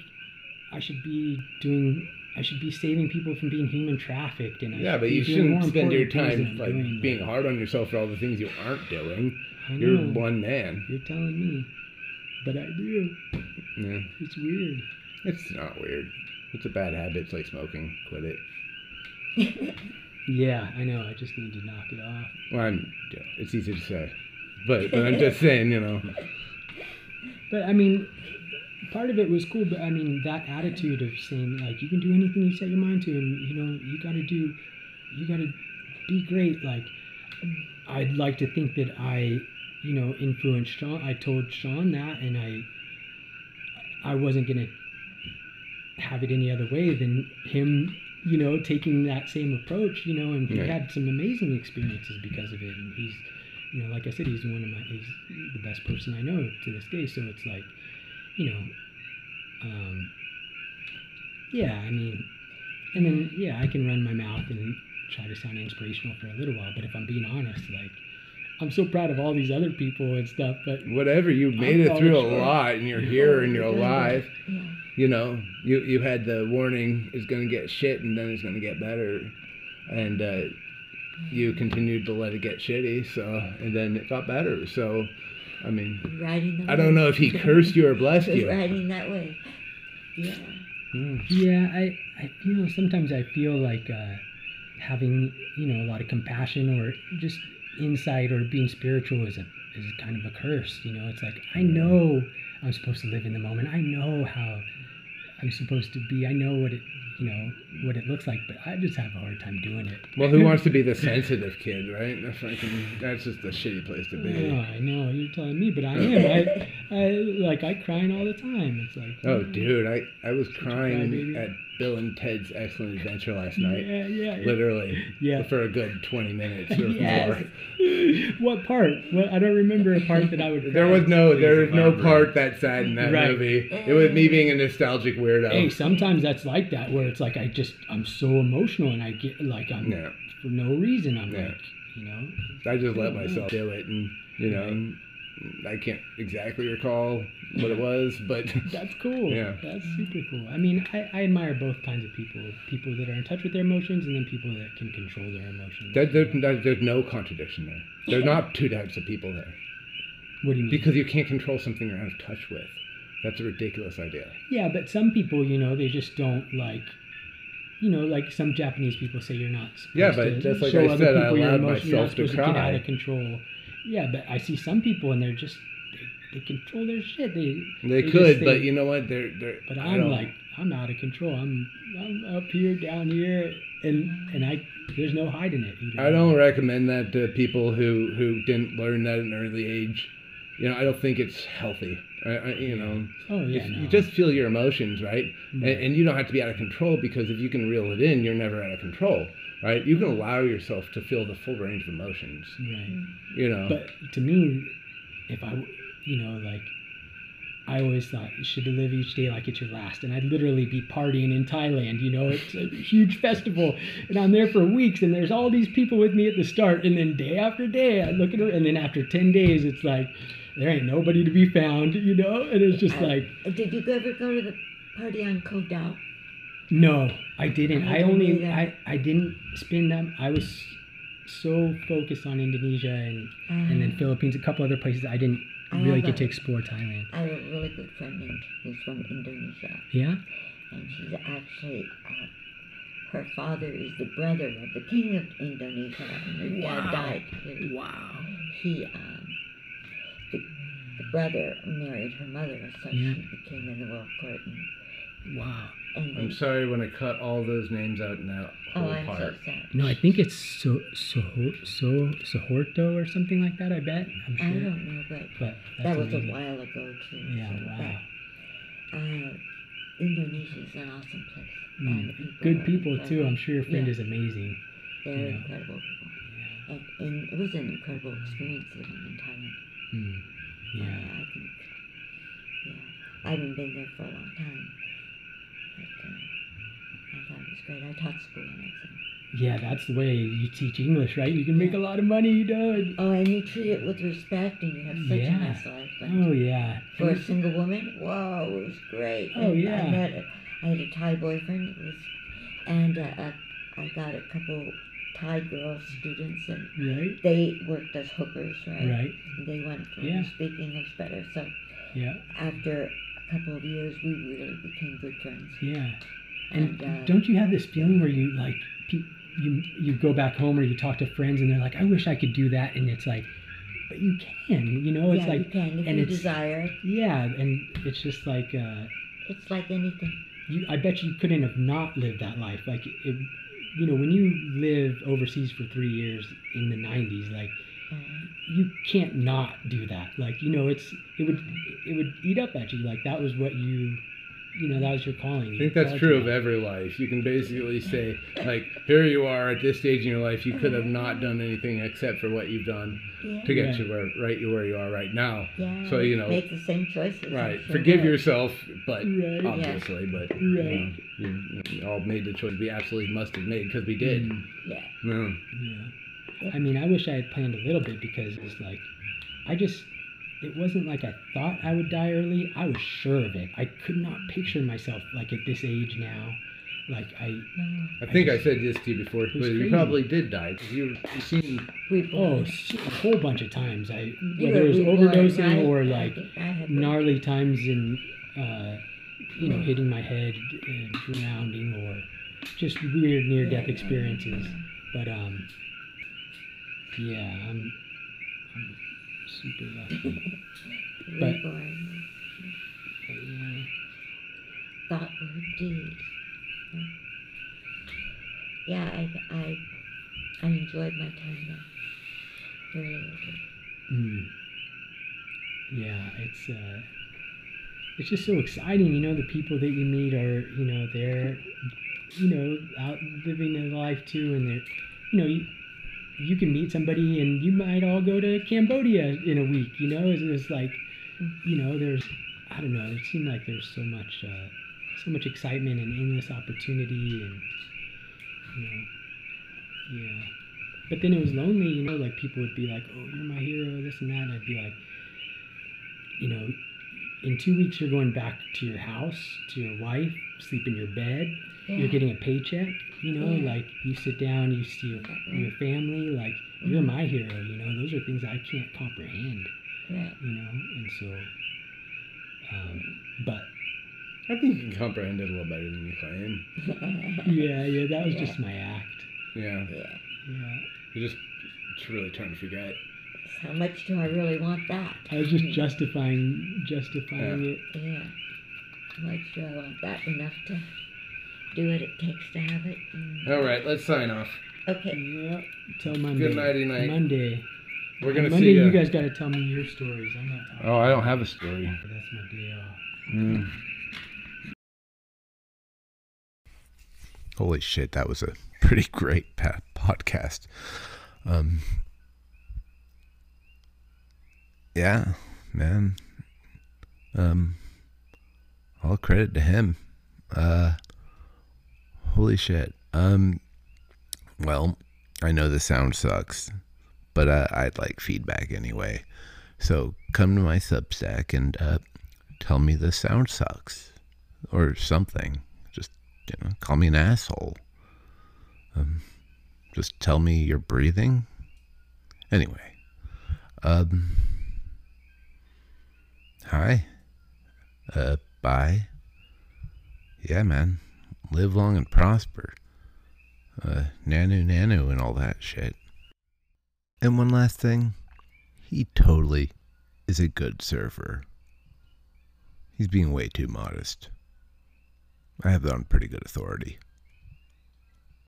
I should be doing. I should be saving people from being human trafficked, and I yeah, should but you shouldn't spend your time like doing. being hard on yourself for all the things you aren't doing. I You're one man. You're telling me, but I do. Yeah, It's weird. it's not weird. It's a bad habit. It's like smoking. Quit it. Yeah, I know. I just need to knock it off. Well, I'm. Yeah, it's easy to say, but, but I'm just saying, you know. But I mean, part of it was cool. But I mean, that attitude of saying like you can do anything you set your mind to, and you know you got to do, you got to be great. Like I'd like to think that I, you know, influenced Sean. I told Sean that, and I, I wasn't gonna have it any other way than him. You know, taking that same approach. You know, and he Right. had some amazing experiences because of it, and he's you know, like I said, he's one of my, he's the best person I know to this day. So it's like, you know, um, yeah, I mean, and then, yeah, I can run my mouth and try to sound inspirational for a little while. But if I'm being honest, like, I'm so proud of all these other people and stuff, but Whatever you made it falling through a short. lot, and you're here and you're You're alive. Yeah. You know, you you had the warning it's going to get shit, and then it's going to get better, and uh, you continued to let it get shitty. So, and then it got better. So, I mean, You're riding the I don't know if he cursed you or blessed You're riding that way. Yeah. Yeah, I, I feel sometimes I feel like uh, having you know a lot of compassion or just insight or being spiritual is a is kind of a curse. You know, it's like I know I'm supposed to live in the moment. I know how I'm supposed to be. I know what it you know what it looks like, but I just have a hard time doing it. Well, who wants to be the sensitive kid, right? That's fucking, that's just a shitty place to be. Oh. I know you're telling me, but I am. I, I like I crying all the time. It's like Oh, dude, I, I was crying at Bill and Ted's Excellent Adventure last night. Yeah, yeah. yeah. Literally. Yeah. For a good 20 minutes or Yes. more. what part? What I don't remember a part that I would. There was no there was no part that sad in that Right. movie. It was me being a nostalgic weirdo. Hey, sometimes that's like that, where it's like I just I'm so emotional and I get like I'm Yeah. for no reason. I'm Yeah. like, you know, I just let myself do it and you know I can't exactly recall what it was, but that's cool. Yeah. that's super cool. I mean, I, I admire both kinds of people: people that are in touch with their emotions, and then people that can control their emotions. there, there, there- there's no contradiction there. There's not two types of people there. what do you mean? Because you can't control something you're out of touch with. That's a ridiculous idea. Yeah, but some people, you know, they just don't like. You know, like some Japanese people say, you're not. Supposed Yeah, but to just like show I other said, I allowed emotion. You're not myself to supposed Get out of control. Yeah, but I see some people and they're just they, they control their shit. They They, just- could, they- but you know what? They're they're. But I'm like I'm out of control. I'm I'm up here, down here, and and I there's no hiding it. Know? I don't recommend that to people who who didn't learn that at an early age. You know, I don't think it's healthy. I, I, you know, Oh you, yeah, no. you just feel your emotions, right? And, Right. Mm-hmm. and you don't have to be out of control because if you can reel it in, you're never out of control, right? You can allow yourself to feel the full range of emotions. right. You know, But to me, if I, you know, like, I always thought you should live each day like it's your last. And I'd literally be partying in Thailand, you know, it's a huge festival. And I'm there for weeks, and there's all these people with me at the start. And then day after day, I look at her, and then after 10 days, it's like, there ain't nobody to be found, you know? And it's just Uh, like, Did you ever go to the party on Kodao? no, I didn't. I I only, either. I, I didn't spend that. I was, so focused on Indonesia and and then Uh, Philippines, a couple other places. I didn't I really get to explore Thailand. I have a really good friend who's from Indonesia, Yeah. and she's actually uh, her father is the brother of the king of Indonesia, and her dad Wow. died. Wow. he the, the brother married her mother, so Yeah. she became in the royal court, and, Wow. and I'm they- sorry when I cut all those names out in that whole oh, I'm part. so sad. No, I think it's so so so Suharto or something like that. I bet. I'm sure. I don't know, but But that was amazing. a while ago too. Yeah. so, Wow. But, uh, Indonesia is an awesome place, Mm. and the people Good are people too. I'm sure your friend Yeah. is amazing. They're Yeah. incredible people. Yeah. And, and it was an incredible experience living in Thailand. Mm. Yeah. I think, yeah, I haven't been there for a long time, but uh, I thought it was great. I taught school and everything. Yeah, that's the way you teach English, right? You can make a lot of money, you know. and- Oh, and you treat it with respect, and you have such Yeah. a nice life. And Oh yeah. for a single woman, whoa, it was great. Oh, And yeah. I met, a, I had a Thai boyfriend. It was, and uh, I got a couple Thai girl students, and Right. they worked as hookers, right? Right. They went to Yeah. speak English better. So Yeah. after a couple of years, we really became good friends. Yeah. And And, uh, don't you have this feeling where you like you you go back home or you talk to friends and they're like, I wish I could do that, and it's like, but you can, you know. It's yeah, you like can if and you desire yeah, and it's just like uh, It's like anything. you. I bet you couldn't have not lived that life. Like it, you know, when you live overseas for three years in the '90s, like Uh, you can't not do that. Like you know, it's it would it would eat up at you. Like that was what you, you know, that was your calling. I think that's true of every life. You can basically say, like, here you are at this stage in your life. You could have not done anything except for what you've done yeah. to get Yeah. you where right you where you are right now. yeah. So you know, make the same choices. Right. sure Forgive will. yourself, but Right. obviously, but Right. you, know, you, you all made the choice we absolutely must have made because we did. Mm. Yeah. Yeah. Yeah. I mean, I wish I had planned a little bit because it's like, I just, it wasn't like I thought I would die early. I was sure of it. I could not picture myself like at this age now. Like I, No. I think I just- said this to you before. was but you probably did die. You you seen oh, Reborn. s- a whole bunch of times. I whether it was overdosing right? or like think I had gnarly times in, uh, you know, hitting my head, uh, drowning, or just weird near-death Yeah, yeah, experiences. But um, yeah, I'm, I'm super lucky. but- Reborn. Yeah. Thought word deed. Yeah, I, I, I enjoyed my time there. Really, did. Mm. Yeah, it's uh, it's just so exciting. You know, the people that you meet are, you know, they're, you know, out living their life too, and they're, you know, you, you can meet somebody and you might all go to Cambodia in a week. You know, it's, it's like, you know, there's, I don't know, it seemed like there's so much, uh, so much excitement and endless opportunity, and you know, yeah. But then it was lonely, you know, like people would be like, oh, you're my hero, this and that. And I'd be like, you know, in two weeks you're going back to your house, to your wife, sleep in your bed. Yeah. You're getting a paycheck, you know, Yeah. like you sit down, you see your, your family, like you're Mhm. my hero, you know, those are things I can't comprehend, Right. you know, and so, um, but I think you can comprehend it a little better than you claim. yeah, yeah, that was Yeah. just my act. Yeah. yeah. Yeah. You're just it's really trying to forget. How much do I really want that? I was just justifying, justifying Yeah. it. Yeah. How much do I want that? Enough to do what it takes to have it. All right, let's sign off. Okay. Yeah. Till Monday. Good nighty night. Monday. We're gonna Monday, see you ya. guys got to tell me your stories. I'm not talking. Oh, I don't have a story. That's my day off. Mm. Holy shit, that was a pretty great pa- podcast. Um, yeah, man. Um, all credit to him. Uh, holy shit. Um, well, I know the sound sucks, but uh, I'd like feedback anyway. So come to my Substack and uh, tell me the sound sucks or something. Just you know, call me an asshole. Um, Just tell me you're breathing? Anyway, um, hi. Uh, bye. Yeah, man. Live long and prosper. Uh, nanu nanu and all that shit. And one last thing. He totally is a good surfer. He's being way too modest. I have that on pretty good authority.